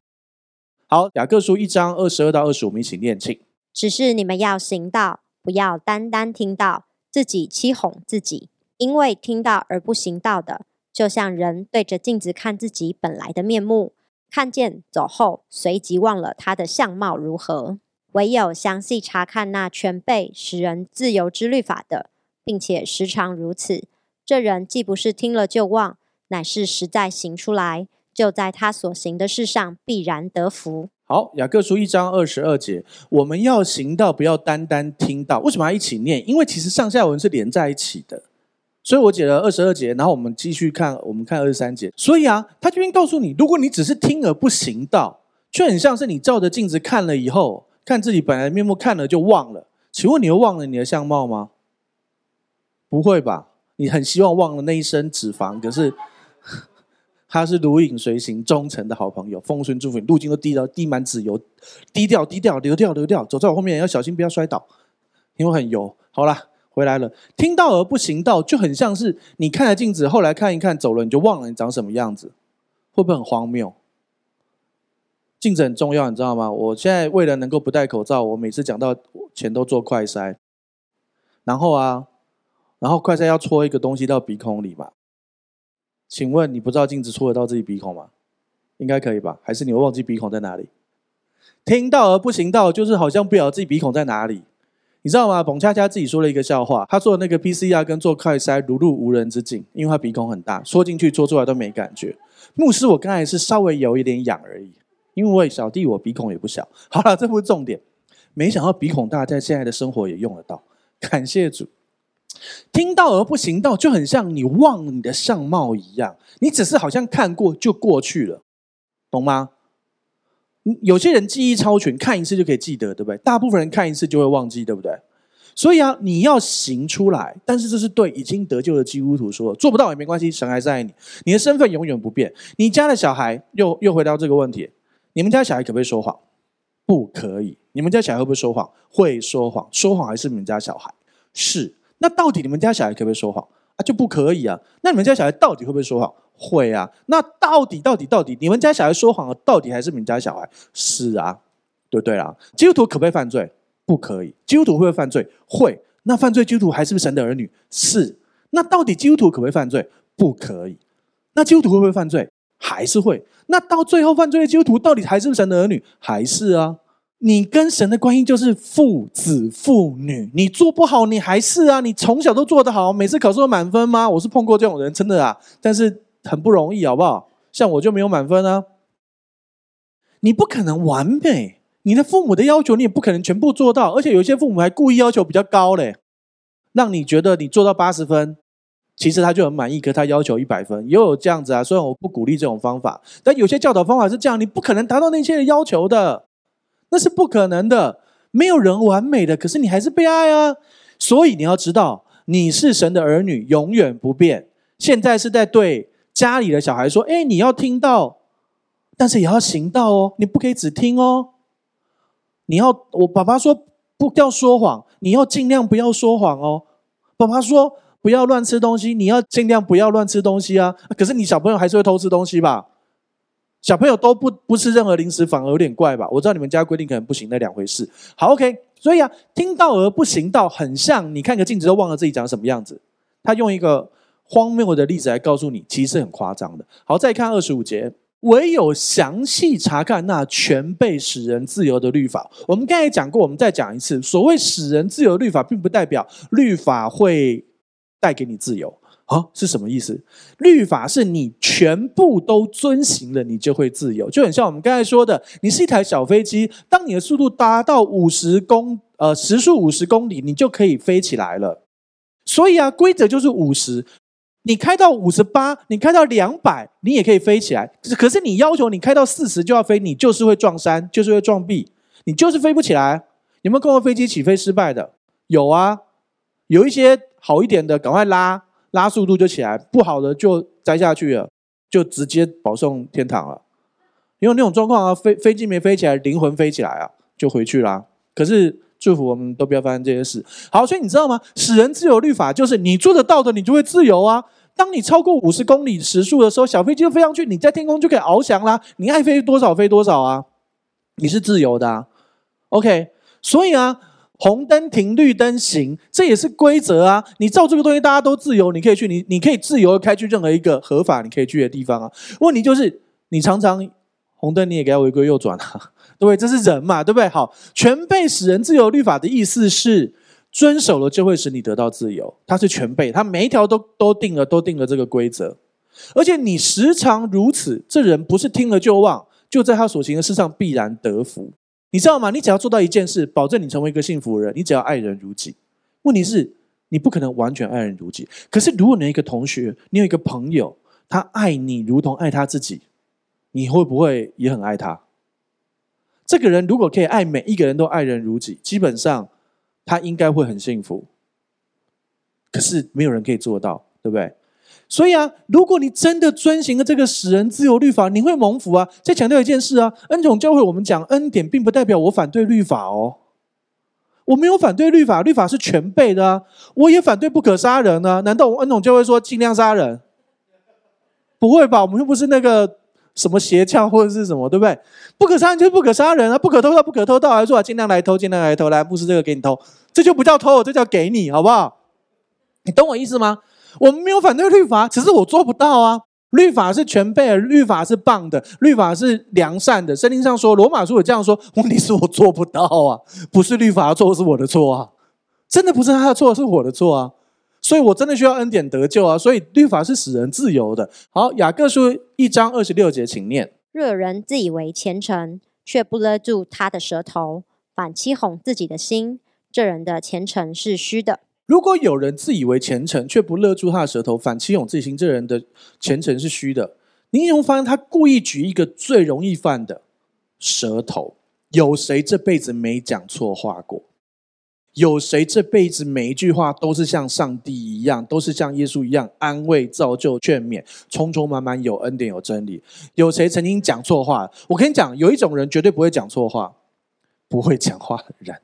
好，雅各书一章二十二到二十五，我们一起念，请。只是你们要行道，不要单单听到，自己欺哄自己。因为听到而不行道的，就像人对着镜子看自己本来的面目，看见走后，随即忘了他的相貌如何。唯有详细查看那全备使人自由之律法的，并且时常如此，这人既不是听了就忘，乃是实在行出来，就在他所行的事上必然得福。好，雅各书一章二十二节，我们要行道，不要单单听到。为什么要一起念？因为其实上下文是连在一起的。所以我解了二十二节，然后我们继续看，我们看二十三节。所以啊，他这边告诉你，如果你只是听而不行道，却很像是你照着镜子看了以后，看自己本来面目，看了就忘了。请问你又忘了你的相貌吗？不会吧？你很希望忘了那一身脂肪，可是他是如影随形、忠诚的好朋友，丰顺祝福你，路径都低到滴满脂油，低调低调，流掉流掉，走在我后面要小心，不要摔倒，因为很油。好了。回来了，听到而不行道，就很像是你看了镜子，后来看一看，走了你就忘了你长什么样子，会不会很荒谬？镜子很重要，你知道吗？我现在为了能够不戴口罩，我每次讲到前都做快筛，然后啊，然后快筛要戳一个东西到鼻孔里嘛？请问你不知道镜子戳得到自己鼻孔吗？应该可以吧？还是你会忘记鼻孔在哪里？听到而不行道，就是好像不晓得自己鼻孔在哪里。你知道吗？彭恰恰自己说了一个笑话，他做那个 PCR 跟做快筛如入无人之境，因为他鼻孔很大，缩进去戳出来都没感觉。牧师，我刚才是稍微有一点痒而已，因为小弟我鼻孔也不小。好了，这不是重点。没想到鼻孔大，在现在的生活也用得到，感谢主。听到而不行道，就很像你忘了你的相貌一样，你只是好像看过就过去了，懂吗？有些人记忆超群，看一次就可以记得，对不对？大部分人看一次就会忘记，对不对？所以啊，你要行出来，但是这是对已经得救的基督徒说，做不到也没关系，神还是爱你，你的身份永远不变。你家的小孩又又回到这个问题，你们家小孩可不可以说谎？不可以。你们家小孩会不会说谎？会说谎，说谎还是你们家小孩？是。那到底你们家小孩可不可以说谎？啊，就不可以啊。那你们家小孩到底会不会说谎？会啊，那到底到底到底，你们家小孩说谎了，到底还是你们家小孩？是啊，对不对啊？基督徒可不可以犯罪？不可以。基督徒会不会犯罪？会。那犯罪基督徒还是不是神的儿女？是。那到底基督徒可不可以犯罪？不可以。那基督徒会不会犯罪？还是会。那到最后犯罪的基督徒到底还是不是神的儿女？还是啊。你跟神的关系就是父子父女，你做不好，你还是啊。你从小都做得好，每次考试都满分吗？我是碰过这种人，真的啊。但是。很不容易，好不好？像我就没有满分啊。你不可能完美，你的父母的要求你也不可能全部做到，而且有些父母还故意要求比较高嘞，让你觉得你做到八十分，其实他就很满意，可他要求一百分，也有这样子啊。虽然我不鼓励这种方法，但有些教导方法是这样，你不可能达到那些要求的，那是不可能的。没有人完美的，可是你还是被爱啊。所以你要知道，你是神的儿女，永远不变。现在是在对。家里的小孩说：“哎，你要听到，但是也要行道哦。你不可以只听哦。你要我爸爸说不要说谎，你要尽量不要说谎哦。爸爸说不要乱吃东西，你要尽量不要乱吃东西啊。可是你小朋友还是会偷吃东西吧？小朋友都不不吃任何零食，反而有点怪吧？我知道你们家规定可能不行，那两回事。好，OK。所以啊，听到而不行道，很像你看个镜子都忘了自己长什么样子。他用一个。”荒谬的例子来告诉你，其实很夸张的。好，再看二十五节，唯有详细查看那全被使人自由的律法。我们刚才讲过，我们再讲一次。所谓使人自由的律法，并不代表律法会带给你自由啊，是什么意思？律法是你全部都遵行了，你就会自由。就很像我们刚才说的，你是一台小飞机，当你的速度达到五十公呃时速五十公里，你就可以飞起来了。所以啊，规则就是五十。你开到五十八，你开到两百，你也可以飞起来。可是你要求你开到四十就要飞，你就是会撞山，就是会撞壁，你就是飞不起来。有没有看过飞机起飞失败的？有啊，有一些好一点的，赶快拉拉速度就起来；不好的就栽下去了，就直接保送天堂了。因为那种状况啊，飞飞机没飞起来，灵魂飞起来啊，就回去啦。可是祝福我们都不要发生这些事。好，所以你知道吗？使人自由律法就是你做得到的，你就会自由啊。当你超过五十公里时速的时候，小飞机就飞上去，你在天空就可以翱翔啦。你爱飞多少飞多少啊，你是自由的啊。OK，所以啊，红灯停，绿灯行，这也是规则啊。你照这个东西，大家都自由，你可以去，你你可以自由开去任何一个合法你可以去的地方啊。问题就是，你常常红灯你也给他违规右转啊，对不对？这是人嘛，对不对？好，全备使人自由律法的意思是。遵守了就会使你得到自由，它是全备，它每一条都都定了，都定了这个规则。而且你时常如此，这人不是听了就忘，就在他所行的事上必然得福。你知道吗？你只要做到一件事，保证你成为一个幸福的人。你只要爱人如己。问题是，你不可能完全爱人如己。可是，如果你有一个同学，你有一个朋友，他爱你如同爱他自己，你会不会也很爱他？这个人如果可以爱每一个人都爱人如己，基本上。他应该会很幸福，可是没有人可以做到，对不对？所以啊，如果你真的遵行了这个使人自由律法，你会蒙福啊！再强调一件事啊，恩宠教会我们讲恩典，并不代表我反对律法哦。我没有反对律法，律法是全备的啊。我也反对不可杀人、啊？难道我恩宠教会说尽量杀人？不会吧？我们又不是那个。什么邪教或者是什么，对不对？不可杀人就是不可杀人啊！不可偷盗，不可偷盗，还说啊，尽量来偷，尽量来偷，来不是这个给你偷，这就不叫偷，这叫给你，好不好？你懂我意思吗？我们没有反对律法，只是我做不到啊。律法是全备的，律法是棒的，律法是良善的。圣经上说，罗马书也这样说。问题是我做不到啊，不是律法的错，是我的错啊！真的不是他的错，是我的错啊！所以我真的需要恩典得救啊！所以律法是使人自由的。好，雅各书一章二十六节，请念：若有人自以为虔诚，却不勒住他的舌头，反欺哄自己的心，这人的虔诚是虚的。如果有人自以为虔诚，却不勒住他的舌头，反其勇自行，这人的虔诚是虚的。你有没有发现他故意举一个最容易犯的舌头？有谁这辈子没讲错话过？有谁这辈子每一句话都是像上帝一样，都是像耶稣一样安慰、造就、劝勉，充充满满有恩典、有真理？有谁曾经讲错话？我跟你讲，有一种人绝对不会讲错话，不会讲话的人。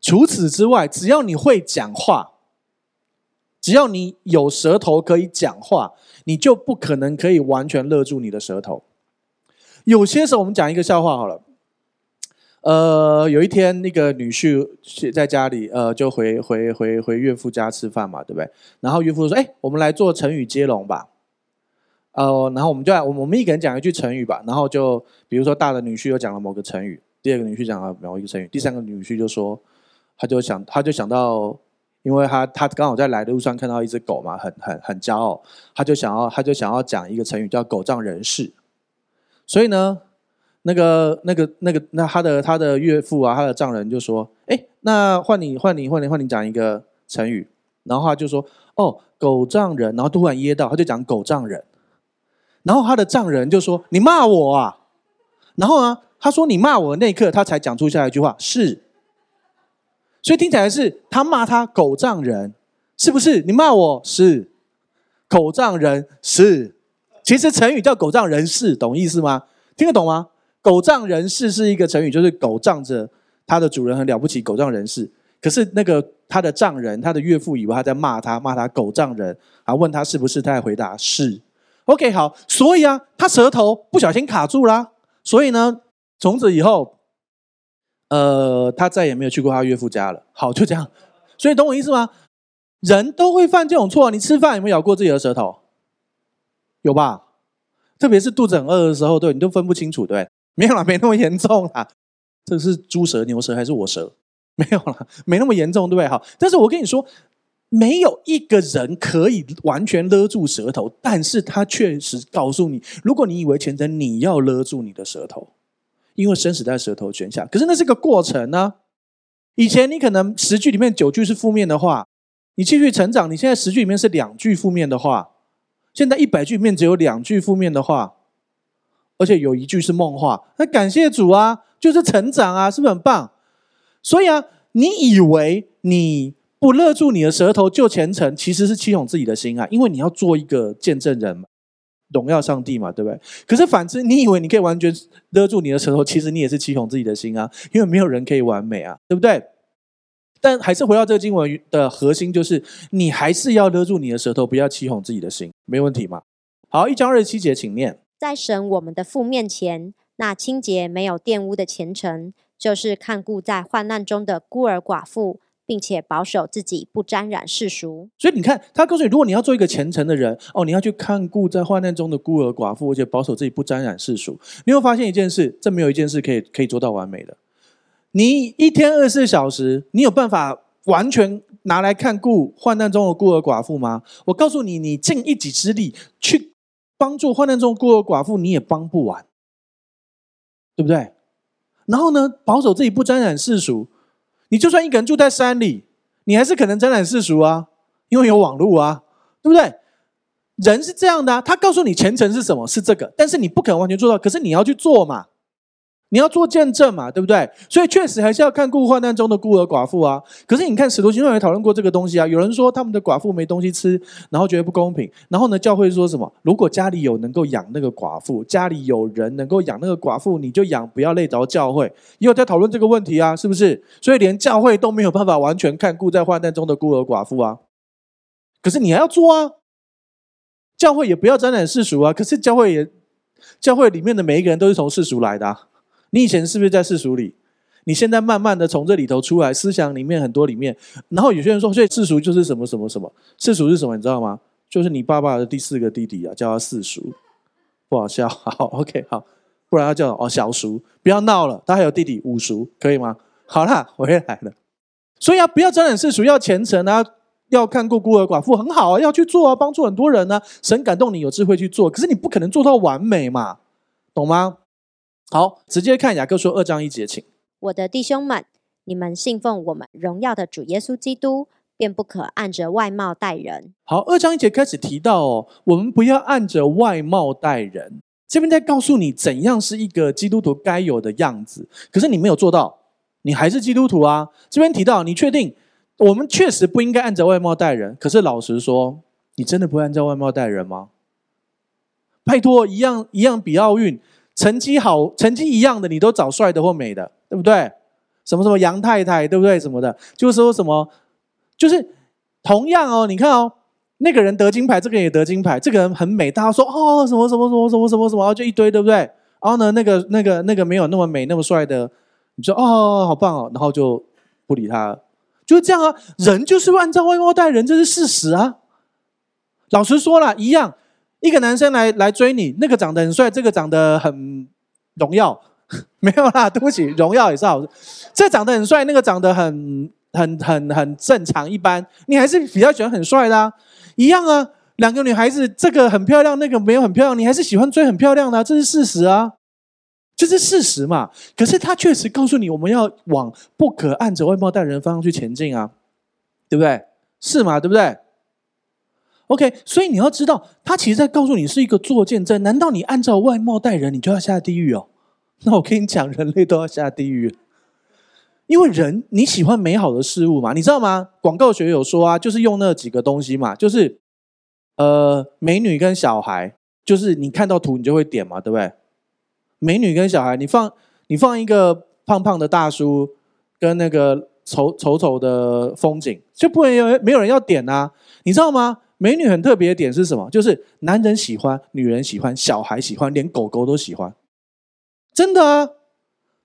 除此之外，只要你会讲话，只要你有舌头可以讲话，你就不可能可以完全勒住你的舌头。有些时候，我们讲一个笑话好了。呃，有一天那个女婿在家里，呃，就回回回回岳父家吃饭嘛，对不对？然后岳父说：“哎，我们来做成语接龙吧。”呃，然后我们就，我们我们一个人讲一句成语吧。然后就比如说大的女婿又讲了某个成语，第二个女婿讲了某一个成语，第三个女婿就说，他就想他就想到，因为他他刚好在来的路上看到一只狗嘛，很很很骄傲，他就想要他就想要讲一个成语叫“狗仗人势”，所以呢。那个、那个、那个、那他的他的岳父啊，他的丈人就说：“哎，那换你、换你、换你、换你讲一个成语。”然后他就说：“哦，狗仗人。”然后突然噎到，他就讲“狗仗人”。然后他的丈人就说：“你骂我啊？”然后呢，他说：“你骂我那一刻，他才讲出下一句话是。”所以听起来是他骂他“狗仗人”，是不是？你骂我是“狗仗人”是。其实成语叫“狗仗人势”，懂意思吗？听得懂吗？狗仗人势是一个成语，就是狗仗着他的主人很了不起，狗仗人势。可是那个他的丈人，他的岳父以为他在骂他，骂他狗仗人，啊问他是不是，他还回答是。OK，好，所以啊，他舌头不小心卡住啦，所以呢，从此以后，呃，他再也没有去过他岳父家了。好，就这样。所以懂我意思吗？人都会犯这种错。你吃饭有没有咬过自己的舌头？有吧？特别是肚子很饿的时候，对，你都分不清楚，对。没有啦，没那么严重啦。这是猪舌、牛舌还是我舌？没有啦，没那么严重，对不对？好，但是我跟你说，没有一个人可以完全勒住舌头，但是他确实告诉你，如果你以为前程，你要勒住你的舌头，因为生死在舌头泉下。可是那是个过程呢、以前你可能十句里面九句是负面的话，你继续成长，你现在十句里面是两句负面的话，现在一百句里面只有两句负面的话，而且有一句是梦话。那感谢主啊，就是成长啊，是不是很棒？所以啊，你以为你不勒住你的舌头就虔诚，其实是欺哄自己的心啊，因为你要做一个见证人嘛，荣耀上帝嘛，对不对？可是反之，你以为你可以完全勒住你的舌头，其实你也是欺哄自己的心啊，因为没有人可以完美啊，对不对？但还是回到这个经文的核心，就是你还是要勒住你的舌头，不要欺哄自己的心，没问题嘛？好，一章二十七节，请念。在神我们的父面前，那清洁没有玷污的虔诚，就是看顾在患难中的孤儿寡妇，并且保守自己不沾染世俗。所以你看，他告诉你，如果你要做一个虔诚的人，哦，你要去看顾在患难中的孤儿寡妇，而且保守自己不沾染世俗。你会发现一件事，这没有一件事可以可以做到完美的。你一天二十四小时，你有办法完全拿来看顾患难中的孤儿寡妇吗？我告诉你，你尽一己之力去帮助患难中的孤儿寡妇，你也帮不完，对不对？然后呢，保守自己不沾染世俗，你就算一个人住在山里，你还是可能沾染世俗啊，因为有网络啊，对不对？人是这样的啊，他告诉你前程是什么，是这个，但是你不可能完全做到，可是你要去做嘛。你要做见证嘛，对不对？所以确实还是要看顾患难中的孤儿寡妇啊。可是你看，使徒行传也讨论过这个东西啊。有人说他们的寡妇没东西吃，然后觉得不公平。然后呢，教会说什么？如果家里有能够养那个寡妇，家里有人能够养那个寡妇，你就养，不要累着教会。也有在讨论这个问题啊，是不是？所以连教会都没有办法完全看顾在患难中的孤儿寡妇啊。可是你还要做啊，教会也不要沾染世俗啊。可是教会也，教会里面的每一个人都是从世俗来的啊。你以前是不是在世俗里？你现在慢慢的从这里头出来，思想里面很多里面，然后有些人说，所以世俗就是什么什么什么？世俗是什么？你知道吗？就是你爸爸的第四个弟弟啊，叫他世俗，不好笑。好，OK，好，不然他叫哦小叔，不要闹了。他还有弟弟五叔，可以吗？好啦，回来了。所以啊，不要沾染世俗，要虔诚啊，要看过孤儿寡妇，很好啊，要去做啊，帮助很多人呢、啊。神感动你有智慧去做，可是你不可能做到完美嘛，懂吗？好，直接看雅各书二章一节，请。我的弟兄们，你们信奉我们荣耀的主耶稣基督，便不可按着外貌待人。好，二章一节开始提到哦，我们不要按着外貌待人。这边在告诉你怎样是一个基督徒该有的样子。可是你没有做到，你还是基督徒啊。这边提到，你确定我们确实不应该按着外貌待人？可是老实说，你真的不会按照外貌待人吗？拜托，一样一样比奥运。成绩好，成绩一样的，你都找帅的或美的，对不对？什么什么杨太太，对不对？什么的，就是说什么，就是同样哦，你看哦，那个人得金牌，这个也得金牌，这个人很美，大家说哦，什么什么什么什么什么什么，就一堆，对不对？然后呢，那个那个那个没有那么美、那么帅的，你说哦，好棒哦，然后就不理他，就是这样啊。人就是按照外貌待人，这是事实啊。老实说了，一样。一个男生来来追你，那个长得很帅，这个长得很荣耀，没有啦，对不起，荣耀也是好。这长得很帅，那个长得很很很很正常一般，你还是比较喜欢很帅的啊，一样啊。两个女孩子，这个很漂亮，那个没有很漂亮，你还是喜欢追很漂亮的，这是事实啊，这是事实嘛。可是他确实告诉你，我们要往不可按着外貌待人方向去前进啊，对不对？是嘛？对不对？OK，所以你要知道，他其实在告诉你是一个做见证。难道你按照外貌待人，你就要下地狱哦？那我跟你讲，人类都要下地狱，因为人你喜欢美好的事物嘛，你知道吗？广告学有说啊，就是用那几个东西嘛，就是呃，美女跟小孩，就是你看到图你就会点嘛，对不对？美女跟小孩，你放你放一个胖胖的大叔跟那个丑丑丑的风景，就不会有没有人要点啊？你知道吗？美女很特别的点是什么？就是男人喜欢，女人喜欢，小孩喜欢，连狗狗都喜欢。真的啊，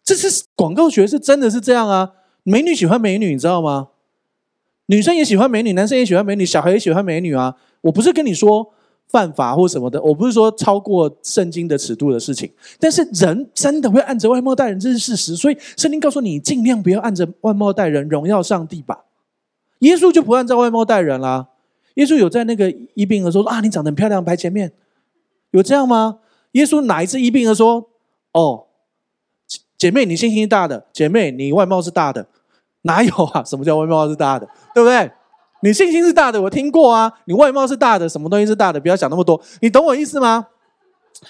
这是广告学是真的是这样啊。美女喜欢美女，你知道吗？女生也喜欢美女，男生也喜欢美女，小孩也喜欢美女啊。我不是跟你说犯法或什么的，我不是说超过圣经的尺度的事情。但是人真的会按着外貌待人，这是事实。所以圣经告诉你，尽量不要按着外貌待人，荣耀上帝吧。耶稣就不按照外貌待人啦。耶稣有在那个医病的时候说啊，你长得很漂亮，排前面，有这样吗？耶稣哪一次医病的说，哦，姐妹你信心大的，姐妹你外貌是大的，哪有啊？什么叫外貌是大的？对不对？你信心是大的，我听过啊。你外貌是大的，什么东西是大的？不要想那么多，你懂我意思吗？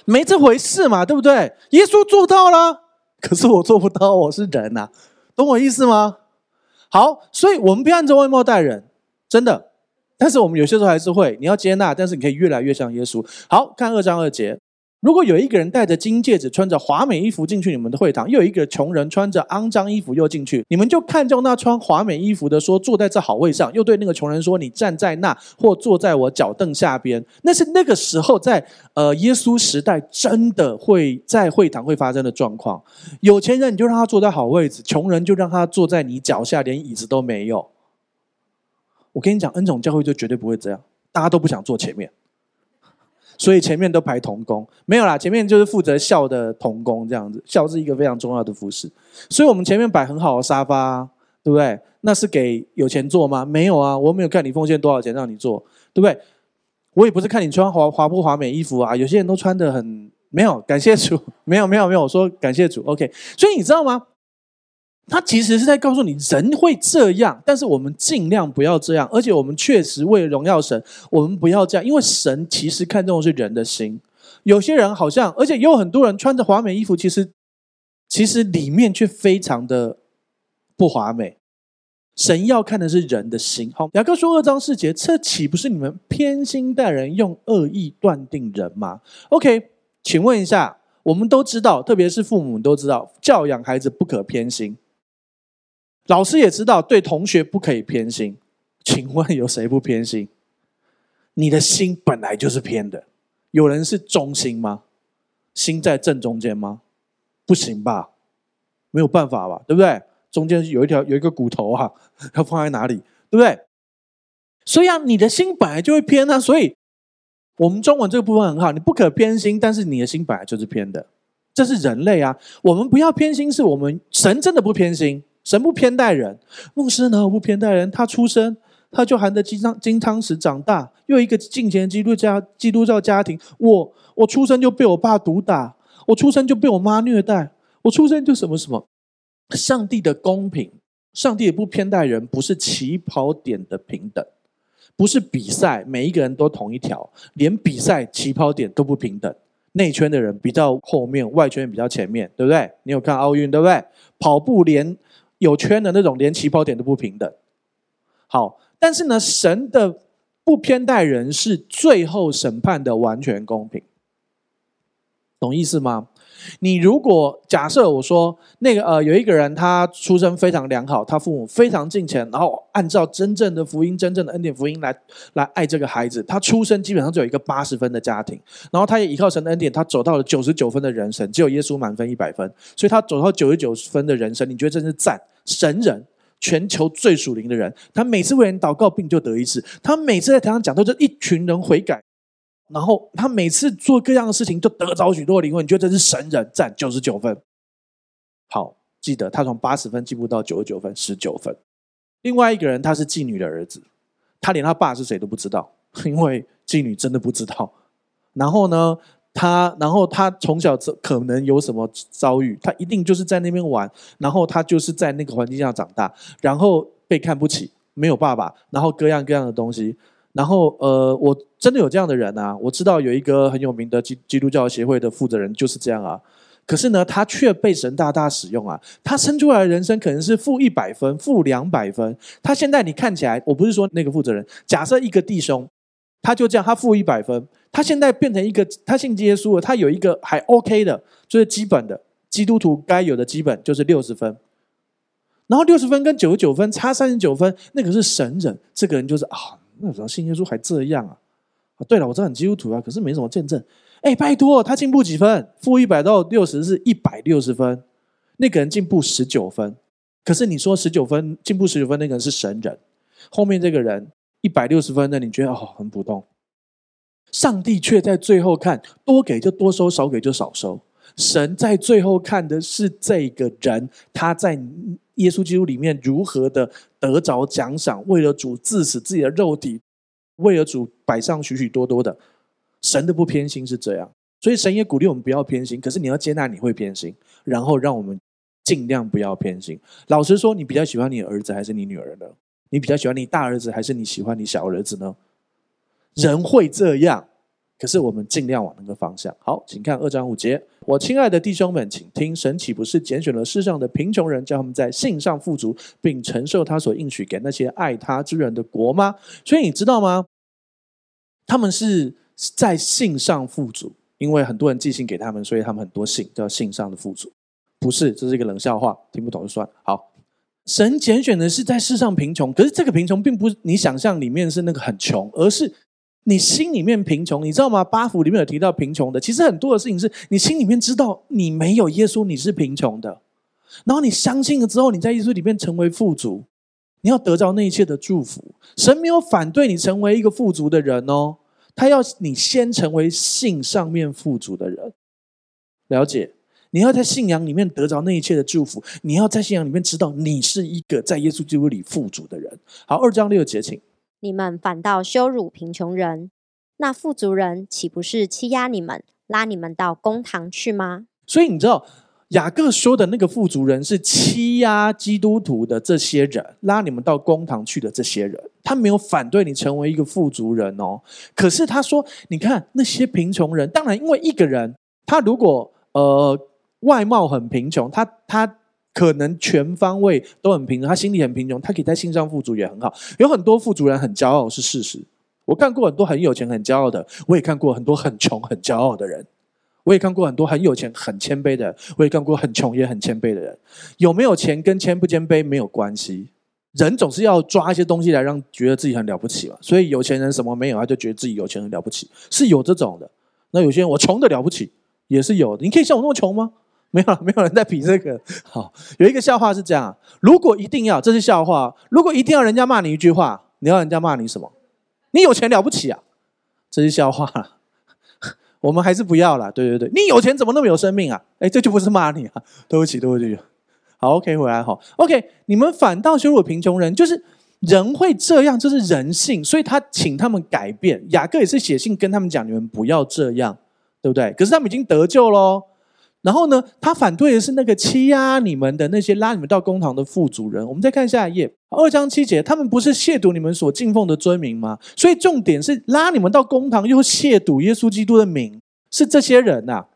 没这回事嘛，对不对？耶稣做到了，可是我做不到，我是人呐、懂我意思吗？好，所以我们不要按照外貌待人，真的。但是我们有些时候还是会，你要接纳，但是你可以越来越像耶稣。好，看二章二节。如果有一个人戴着金戒指，穿着华美衣服进去你们的会堂，又有一个穷人穿着肮脏衣服又进去，你们就看中那穿华美衣服的，说坐在这好位上，又对那个穷人说，你站在那或坐在我脚凳下边。那是那个时候在呃耶稣时代真的会在会堂会发生的状况。有钱人你就让他坐在好位置，穷人就让他坐在你脚下，连椅子都没有。我跟你讲，恩宠教会就绝对不会这样，大家都不想坐前面。所以前面都排童工，没有啦，前面就是负责笑的童工这样子，笑是一个非常重要的服饰。所以我们前面摆很好的沙发，对不对？那是给有钱坐吗？没有啊，我没有看你奉献多少钱让你坐，对不对？我也不是看你穿华华不华美衣服啊，有些人都穿的很没有，感谢主，没有没有没有，我说感谢主，OK。所以你知道吗？他其实是在告诉你，人会这样，但是我们尽量不要这样。而且我们确实为了荣耀神，我们不要这样，因为神其实看重的是人的心。有些人好像，而且也有很多人穿着华美衣服，其实其实里面却非常的不华美。神要看的是人的心。好，雅各书二章四节，这岂不是你们偏心待人，用恶意断定人吗？OK，请问一下，我们都知道，特别是父母都知道，教养孩子不可偏心。老师也知道，对同学不可以偏心。请问有谁不偏心？你的心本来就是偏的。有人是中心吗？心在正中间吗？不行吧？没有办法吧？对不对？中间有一条有一个骨头啊，要放在哪里？对不对？所以啊，你的心本来就会偏啊。所以，我们中文这个部分很好，你不可偏心，但是你的心本来就是偏的。这是人类啊。我们不要偏心，是我们神真的不偏心。神不偏待人，牧师呢？不偏待人。他出生，他就含着金汤金汤匙长大，又一个敬虔基督教基督教家庭。我我出生就被我爸毒打，我出生就被我妈虐待，我出生就什么什么。上帝的公平，上帝也不偏待人，不是起跑点的平等，不是比赛每一个人都同一条，连比赛起跑点都不平等。内圈的人比较后面，外圈比较前面，对不对？你有看奥运，对不对？跑步连。有圈的那种，连起跑点都不平等。好，但是呢，神的不偏待人，是最后审判的完全公平，懂意思吗？你如果假设我说那个呃有一个人他出生非常良好，他父母非常敬虔，然后按照真正的福音、真正的恩典福音来来爱这个孩子，他出生基本上就有一个八十分的家庭，然后他也依靠神的恩典，他走到了九十九分的人生，只有耶稣满分一百分，所以他走到九十九分的人生，你觉得真是赞？神人，全球最属灵的人，他每次为人祷告，病就得一次，他每次在台上讲都是一群人悔改。然后他每次做各样的事情，都得着许多灵魂。你觉得这是神人，占九十九分。好，记得他从八十分进步到九十九分，十九分。另外一个人，他是妓女的儿子，他连他爸是谁都不知道，因为妓女真的不知道。然后呢，他然后他从小可能有什么遭遇，他一定就是在那边玩，然后他就是在那个环境下长大，然后被看不起，没有爸爸，然后各样各样的东西。然后，呃，我真的有这样的人啊，我知道有一个很有名的基基督教协会的负责人就是这样啊。可是呢，他却被神大大使用啊。他生出来的人生可能是负一百分、负两百分。他现在你看起来，我不是说那个负责人，假设一个弟兄，他就这样，他负一百分，他现在变成一个，他信耶稣了，他有一个还 OK 的，就是基本的基督徒该有的基本就是六十分。然后六十分跟九十九分差三十九分，那个是神人，这个人就是啊。那时候信耶稣还这样啊？啊，对了，我知道很基督徒啊，可是没什么见证。哎，拜托，他进步几分？负一百到六十是一百六十分，那个人进步十九分。可是你说十九分进步十九分，那个人是神人。后面这个人一百六十分的，你觉得哦很普通？上帝却在最后看，多给就多收，少给就少收。神在最后看的是这个人，他在耶稣基督里面如何的得着奖赏，为了主治死自己的肉体，为了主摆上许许多多的。神的不偏心是这样，所以神也鼓励我们不要偏心。可是你要接纳你会偏心，然后让我们尽量不要偏心。老实说，你比较喜欢你儿子还是你女儿呢？你比较喜欢你大儿子，还是你喜欢你小儿子呢？人会这样，可是我们尽量往那个方向。好，请看二章五节。我亲爱的弟兄们，请听：神岂不是拣选了世上的贫穷人，叫他们在信上富足，并承受他所应许给那些爱他之人的国吗？所以你知道吗？他们是在信上富足，因为很多人寄信给他们，所以他们很多信叫信上的富足。不是，这是一个冷笑话，听不懂就算。好，神拣选的是在世上贫穷，可是这个贫穷并不是你想象里面是那个很穷，而是。你心里面贫穷，你知道吗？八福里面有提到贫穷的，其实很多的事情是你心里面知道，你没有耶稣，你是贫穷的。然后你相信了之后，你在耶稣里面成为富足，你要得着那一切的祝福。神没有反对你成为一个富足的人哦，他要你先成为信上面富足的人。了解？你要在信仰里面得着那一切的祝福，你要在信仰里面知道你是一个在耶稣基督里富足的人。好，二章六节，请。你们反倒羞辱贫穷人，那富足人岂不是欺压你们，拉你们到公堂去吗？所以你知道雅各说的那个富足人是欺压基督徒的这些人，拉你们到公堂去的这些人，他没有反对你成为一个富足人哦。可是他说，你看那些贫穷人，当然因为一个人，他如果呃外貌很贫穷，他他。可能全方位都很贫穷，他心里很贫穷，他可以在心上富足也很好。有很多富足人很骄傲是事实，我看过很多很有钱很骄傲的，我也看过很多很穷很骄傲的人，我也看过很多很有钱很谦卑的，我也看过很穷也很谦卑的人。有没有钱跟谦不谦卑没有关系，人总是要抓一些东西来让觉得自己很了不起嘛。所以有钱人什么没有，他就觉得自己有钱很了不起，是有这种的。那有些人我穷的了不起，也是有的。你可以像我那么穷吗？没有，没有人在比这个。好，有一个笑话是这样：如果一定要，这是笑话。如果一定要人家骂你一句话，你要人家骂你什么？你有钱了不起啊？这是笑话。我们还是不要了。对对对，你有钱怎么那么有生命啊？哎，这就不是骂你啊。对不起，对不起。好，OK，回来好。OK，你们反倒羞辱贫穷人，就是人会这样，这是人性，所以他请他们改变。雅各也是写信跟他们讲，你们不要这样，对不对？可是他们已经得救喽。然后呢，他反对的是那个欺压你们的那些拉你们到公堂的副主人。我们再看下一页，二章七节，他们不是亵渎你们所敬奉的尊名吗？所以重点是拉你们到公堂，又亵渎耶稣基督的名，是这些人呐、啊，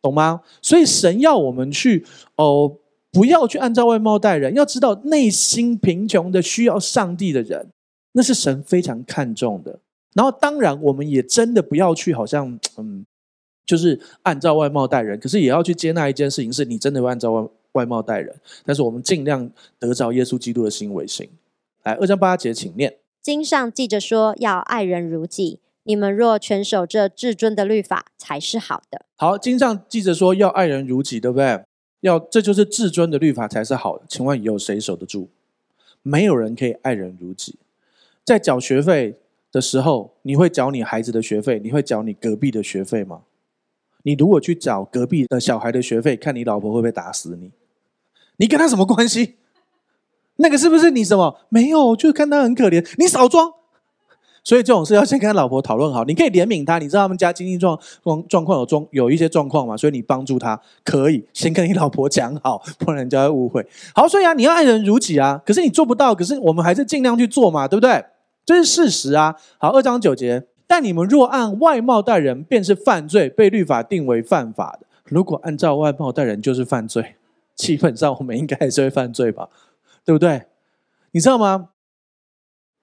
懂吗？所以神要我们去哦，不要去按照外貌待人，要知道内心贫穷的需要上帝的人，那是神非常看重的。然后当然，我们也真的不要去，好像嗯。就是按照外貌待人，可是也要去接纳一件事情，是你真的会按照外外貌待人。但是我们尽量得着耶稣基督的心为心。来，二章八节，请念。经上记着说，要爱人如己。你们若全守这至尊的律法，才是好的。好，经上记着说要爱人如己，对不对？要，这就是至尊的律法才是好的。请问有谁守得住？没有人可以爱人如己。在缴学费的时候，你会缴你孩子的学费，你会缴你隔壁的学费吗？你如果去找隔壁的小孩的学费，看你老婆会不会打死你？你跟他什么关系？那个是不是你什么？没有，就看他很可怜，你少装。所以这种事要先跟他老婆讨论好。你可以怜悯他，你知道他们家经济状状状况有状有一些状况嘛？所以你帮助他可以先跟你老婆讲好，不然人家会误会。好，所以啊，你要爱人如己啊。可是你做不到，可是我们还是尽量去做嘛，对不对？这是事实啊。好，二章九节。但你们若按外貌待人，便是犯罪，被律法定为犯法的。如果按照外貌待人就是犯罪，基本上我们应该还是会犯罪吧？对不对？你知道吗？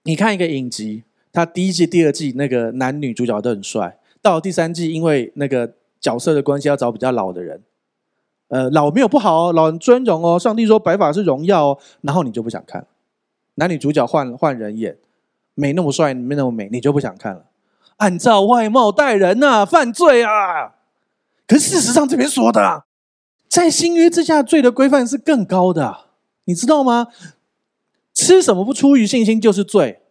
你看一个影集，他第一季、第二季那个男女主角都很帅，到了第三季，因为那个角色的关系，要找比较老的人。呃，老没有不好哦，老很尊荣哦。上帝说白发是荣耀哦，然后你就不想看了。男女主角换换人演，没那么帅，没那么美，你就不想看了。按照外貌待人呐、犯罪啊！可是事实上这边说的、啊，在新约之下，罪的规范是更高的，你知道吗？吃什么不出于信心就是罪。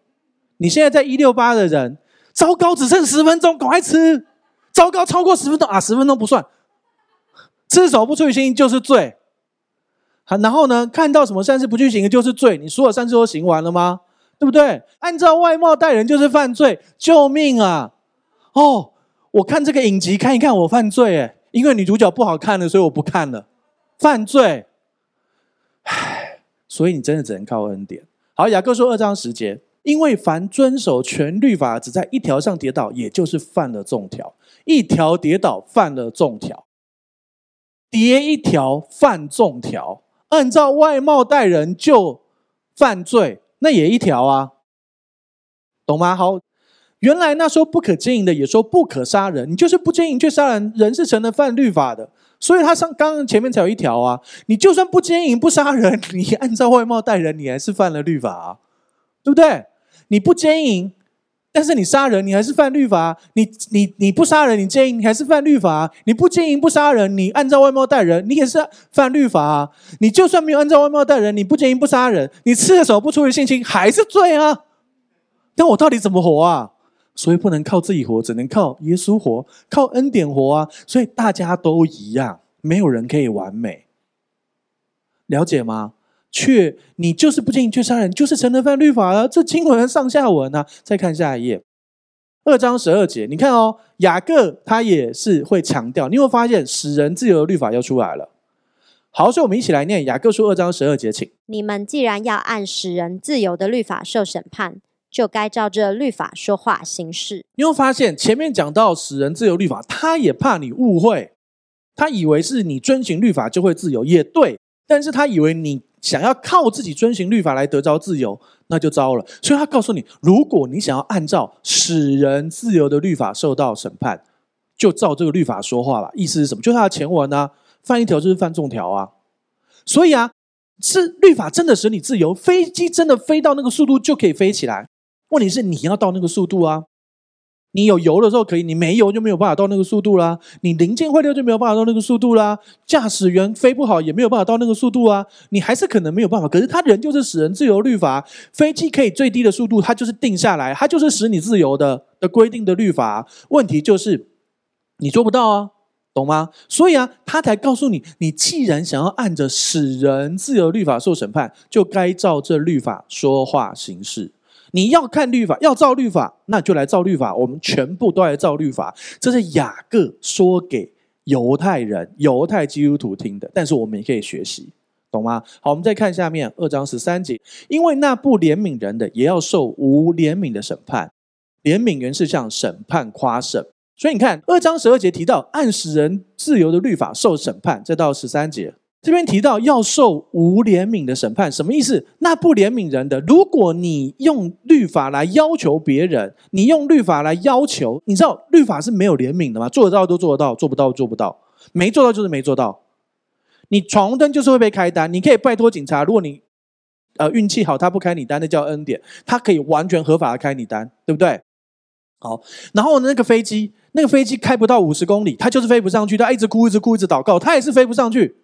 你现在在一六八的人，糟糕，只剩十分钟，赶快吃！糟糕，超过十分钟啊，十分钟不算。吃什么不出于信心就是罪。好，然后呢，看到什么善事不去行就是罪。你所有善事都行完了吗？对不对？按照外貌待人就是犯罪，救命啊！哦，我看这个影集看一看，我犯罪诶，因为女主角不好看了，所以我不看了，犯罪。唉，所以你真的只能靠恩典。好，雅各说二章十节，因为凡遵守全律法，只在一条上跌倒，也就是犯了重条。一条跌倒，犯了重条；跌一条，犯重条。按照外貌待人就犯罪，那也一条啊，懂吗？好，原来那说不可经营的，也说不可杀人。你就是不经营却杀人，人是成了犯律法的。所以他上刚刚前面才有一条啊，你就算不经营不杀人，你按照外貌待人，你还是犯了律法啊，对不对？你不经营。但是你杀人，你还是犯律法；你你你不杀人，你奸淫，你还是犯律法；你不奸淫不杀人，你按照外貌待人，你也是犯律法啊。你就算没有按照外貌待人，你不奸淫不杀人，你吃了手不出于性侵，还是罪啊！但我到底怎么活啊？所以不能靠自己活，只能靠耶稣活，靠恩典活啊！所以大家都一样，没有人可以完美，了解吗？却你就是不进去杀人，就是成了犯律法了。这经文上下文呢、啊？再看下一页，二章十二节，你看哦，雅各他也是会强调，你会发现使人自由的律法要出来了。好，所以我们一起来念雅各书二章十二节，请。你们既然要按使人自由的律法受审判，就该照这律法说话行事。你会发现前面讲到使人自由律法，他也怕你误会，他以为是你遵循律法就会自由，也对，但是他以为你。想要靠自己遵循律法来得着自由，那就糟了。所以他告诉你，如果你想要按照使人自由的律法受到审判，就照这个律法说话吧。意思是什么？就他的前文啊，犯一条就是犯众条啊。所以啊，是律法真的使你自由，飞机真的飞到那个速度就可以飞起来。问题是你要到那个速度啊。你有油的时候可以，你没油就没有办法到那个速度啦。你零件坏掉就没有办法到那个速度啦。驾驶员飞不好也没有办法到那个速度啊。你还是可能没有办法。可是他人就是使人自由律法，飞机可以最低的速度，它就是定下来，它就是使你自由的的规定的律法。问题就是你做不到啊，懂吗？所以啊，他才告诉你，你既然想要按着使人自由律法受审判，就该照这律法说话行事。你要看律法，要照律法，那就来照律法。我们全部都来照律法。这是雅各说给犹太人、犹太基督徒听的，但是我们也可以学习，懂吗？好，我们再看下面二章十三节，因为那不怜悯人的，也要受无怜悯的审判。怜悯原是向审判夸胜，所以你看二章十二节提到按使人自由的律法受审判，再到十三节。这边提到要受无怜悯的审判，什么意思？那不怜悯人的，如果你用律法来要求别人，你用律法来要求，你知道律法是没有怜悯的吗？做得到都做得到，做不到做不到，没做到就是没做到。你闯红灯就是会被开单，你可以拜托警察，如果你呃运气好，他不开你单，那叫恩典，他可以完全合法的开你单，对不对？好，然后那个飞机，那个飞机开不到五十公里，他就是飞不上去，他一直哭，一直哭，一直祷告，他也是飞不上去。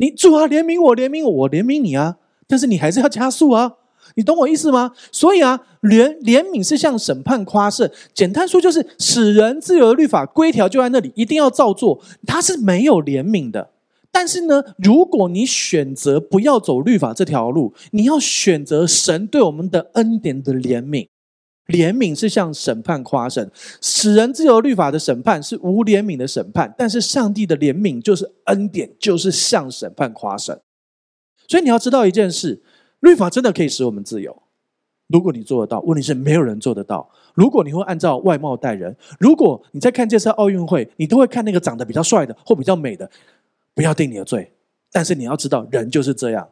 你主啊，怜悯我，怜悯我，怜悯你啊！但是你还是要加速啊！你懂我意思吗？所以啊，怜怜悯是向审判夸胜。简单说就是使人自由的律法规条就在那里，一定要照做。它是没有怜悯的。但是呢，如果你选择不要走律法这条路，你要选择神对我们的恩典的怜悯。怜悯是向审判夸胜，使人自由律法的审判是无怜悯的审判，但是上帝的怜悯就是恩典，就是向审判夸胜。所以你要知道一件事，律法真的可以使我们自由，如果你做得到。问题是没有人做得到。如果你会按照外貌待人，如果你在看这次奥运会，你都会看那个长得比较帅的或比较美的，不要定你的罪。但是你要知道，人就是这样。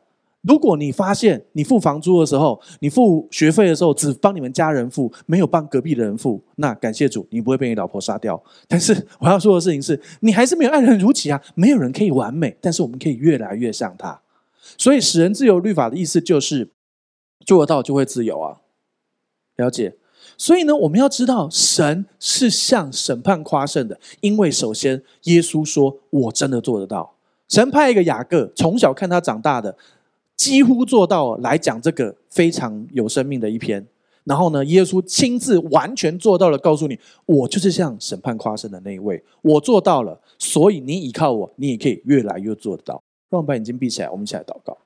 如果你发现你付房租的时候，你付学费的时候只帮你们家人付，没有帮隔壁的人付，那感谢主，你不会被你老婆杀掉。但是我要说的事情是，你还是没有爱人如己啊！没有人可以完美，但是我们可以越来越像他。所以使人自由律法的意思就是做得到就会自由啊，了解？所以呢，我们要知道神是向审判夸胜的，因为首先耶稣说：“我真的做得到。”神派一个雅各，从小看他长大的。几乎做到来讲这个非常有生命的一篇，然后呢，耶稣亲自完全做到了，告诉你，我就是向审判夸胜的那一位，我做到了，所以你依靠我，你也可以越来越做得到。让我们把眼睛闭起来，我们一起来祷告。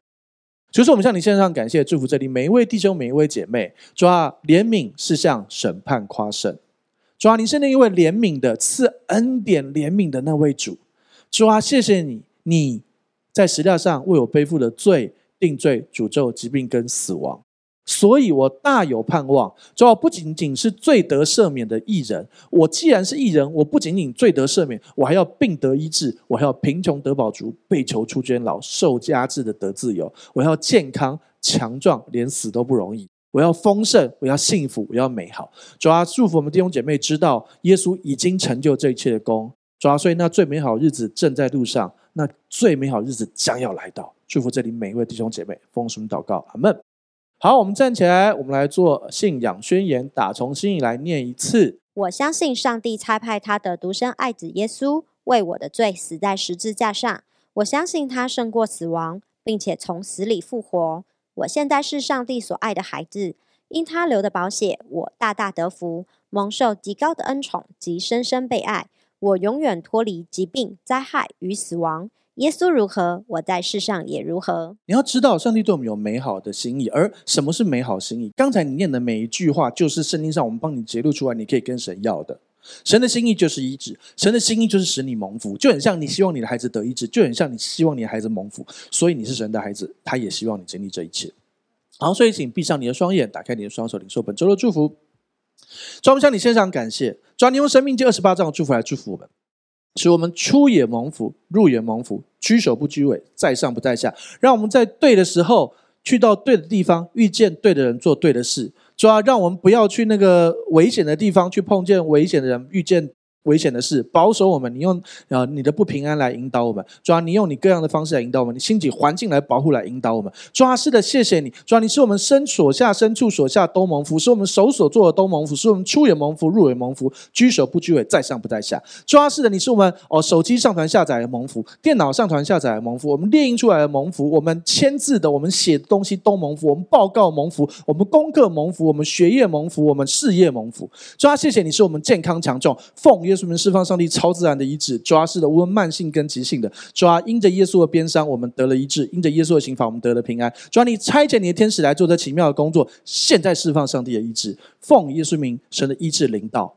就是我们向你献上感谢，祝福这里每一位弟兄，每一位姐妹。主啊，怜悯是向审判夸胜。主啊，你是那一位怜悯的，赐恩典怜悯的那位主。主啊，谢谢你，你在十架上为我背负的罪。定罪、诅咒、疾病跟死亡，所以我大有盼望。主要不仅仅是罪得赦免的艺人，我既然是艺人，我不仅仅罪得赦免，我还要病得医治，我还要贫穷得饱足，被囚出监牢，受压制的得自由，我要健康强壮，连死都不容易。我要丰盛，我要幸福，我要美好。主啊，祝福我们弟兄姐妹知道，耶稣已经成就这一切的功。主啊，所以那最美好日子正在路上，那最美好日子将要来到。祝福这里每一位弟兄姐妹，奉主祷告，阿门。好，我们站起来，我们来做信仰宣言，打从心里来念一次。我相信上帝差派他的独生爱子耶稣为我的罪死在十字架上。我相信他胜过死亡，并且从死里复活。我现在是上帝所爱的孩子，因他流的宝血，我大大得福，蒙受极高的恩宠及深深被爱。我永远脱离疾病、灾害与死亡。耶稣如何，我在世上也如何。你要知道，上帝对我们有美好的心意，而什么是美好心意？刚才你念的每一句话，就是圣经上我们帮你揭露出来，你可以跟神要的。神的心意就是医治，神的心意就是使你蒙福，就很像你希望你的孩子得医治，就很像你希望你的孩子蒙福，所以你是神的孩子，他也希望你经历这一切。好，所以请闭上你的双眼，打开你的双手，领受本周的祝福。主，我们向你献上感谢，主，你用生命记二十八章的祝福来祝福我们，使我们出也蒙福，入也蒙福，居首不居尾，在上不在下，让我们在对的时候去到对的地方，遇见对的人，做对的事。主啊，让我们不要去那个危险的地方，去碰见危险的人，遇见危险的事，保守我们。你用啊你的不平安来引导我们，主啊，你用你各样的方式来引导我们，你兴起环境来保护来引导我们。主啊，是的，谢谢你。主啊，你是我们身所下深处所下都蒙福，是我们手所做的都蒙福，是我们出也蒙福，入也蒙福，居首不居尾，在上不在下。主啊，是的，你是我们哦手机上传下载的蒙福，电脑上传下载的蒙福，我们列印出来的蒙福，我们签字的，我们写的东西都蒙福，我们报告蒙福，我们功课蒙福，我们学业蒙福，我们事业蒙福。主啊，谢谢你是我们健康强壮，奉耶稣名释放上帝超自然的医治，抓是的，无论慢性跟急性的，抓因着耶稣的鞭伤，我们得了医治；因着耶稣的刑罚，我们得了平安。抓你差遣你的天使来做这奇妙的工作，现在释放上帝的医治，奉耶稣名，神的医治领导。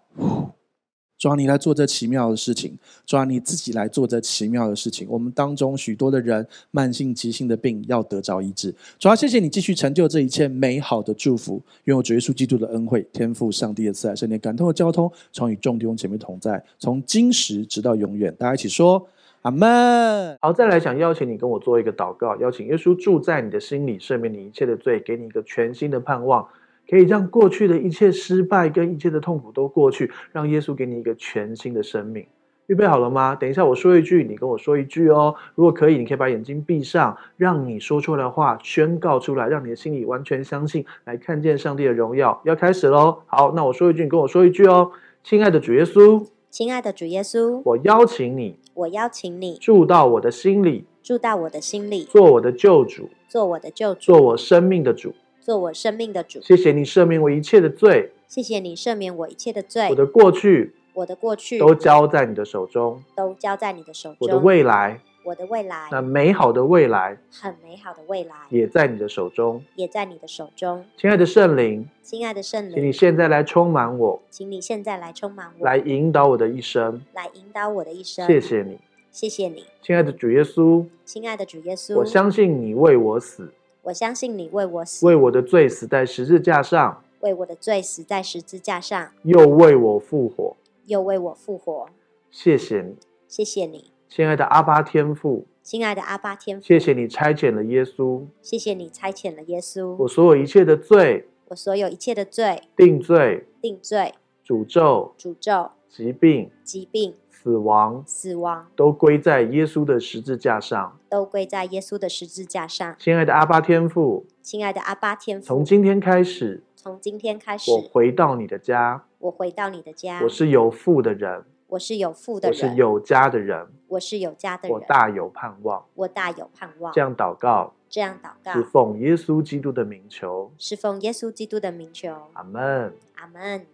主啊，你来做这奇妙的事情，主啊，你自己来做这奇妙的事情。我们当中许多的人，慢性、急性的病要得着医治。主啊，谢谢你继续成就这一切美好的祝福。愿我主耶稣基督的恩惠、天父上帝的慈爱、圣灵感动的交通，从与众弟兄姐妹同在，从今时直到永远。大家一起说阿门。好，再来想邀请你跟我做一个祷告，邀请耶稣住在你的心里，赦免你一切的罪，给你一个全新的盼望。可以让过去的一切失败跟一切的痛苦都过去，让耶稣给你一个全新的生命。预备好了吗？等一下我说一句，你跟我说一句哦。如果可以，你可以把眼睛闭上，让你说出来的话宣告出来，让你的心里完全相信，来看见上帝的荣耀。要开始喽！好，那我说一句，你跟我说一句哦。亲爱的主耶稣，亲爱的主耶稣，我邀请你，我邀请你住到我的心里，住到我的心里，做我的救主，做我的救主，做我生命的主。做我生命的主，谢谢你赦免我一切的罪。谢谢你赦免我一切的罪。我的过去，我的过去都交在你的手中，都交在你的手中。我的未来，我的未来，那美好的未来，很美好的未来，也在你的手中，也在你的手中。亲爱的圣灵，亲爱的圣灵，请你现在来充满我，请你现在来充满我，来引导我的一生，来引导我的一生。谢谢你，谢谢你，亲爱的主耶稣，亲爱的主耶稣，我相信你为我死。我相信你为我死，为我的罪死在十字架上，为我的罪死在十字架上，又为我复活，又为我复活。谢谢你，谢谢你，亲爱的阿巴天父，亲爱的阿巴天父，谢谢你差遣了耶稣，谢谢你差遣了耶稣。我所有一切的罪，我所有一切的罪，定罪，定罪，诅咒，诅咒，疾病，疾病。死亡，死亡。都归在耶稣的十字架上，都归在耶稣的十字架上。亲爱的阿巴天父，亲爱的阿巴天父，从今天开始，从今天开始，我回到你的家，我回到你的家，我是有父的人，我是有父的人，我是有家的人，我是有家的人，我大有盼望，我大有盼望。这样祷告，这样祷告，是奉耶稣基督的名求，是奉耶稣基督的名求。阿门，阿门。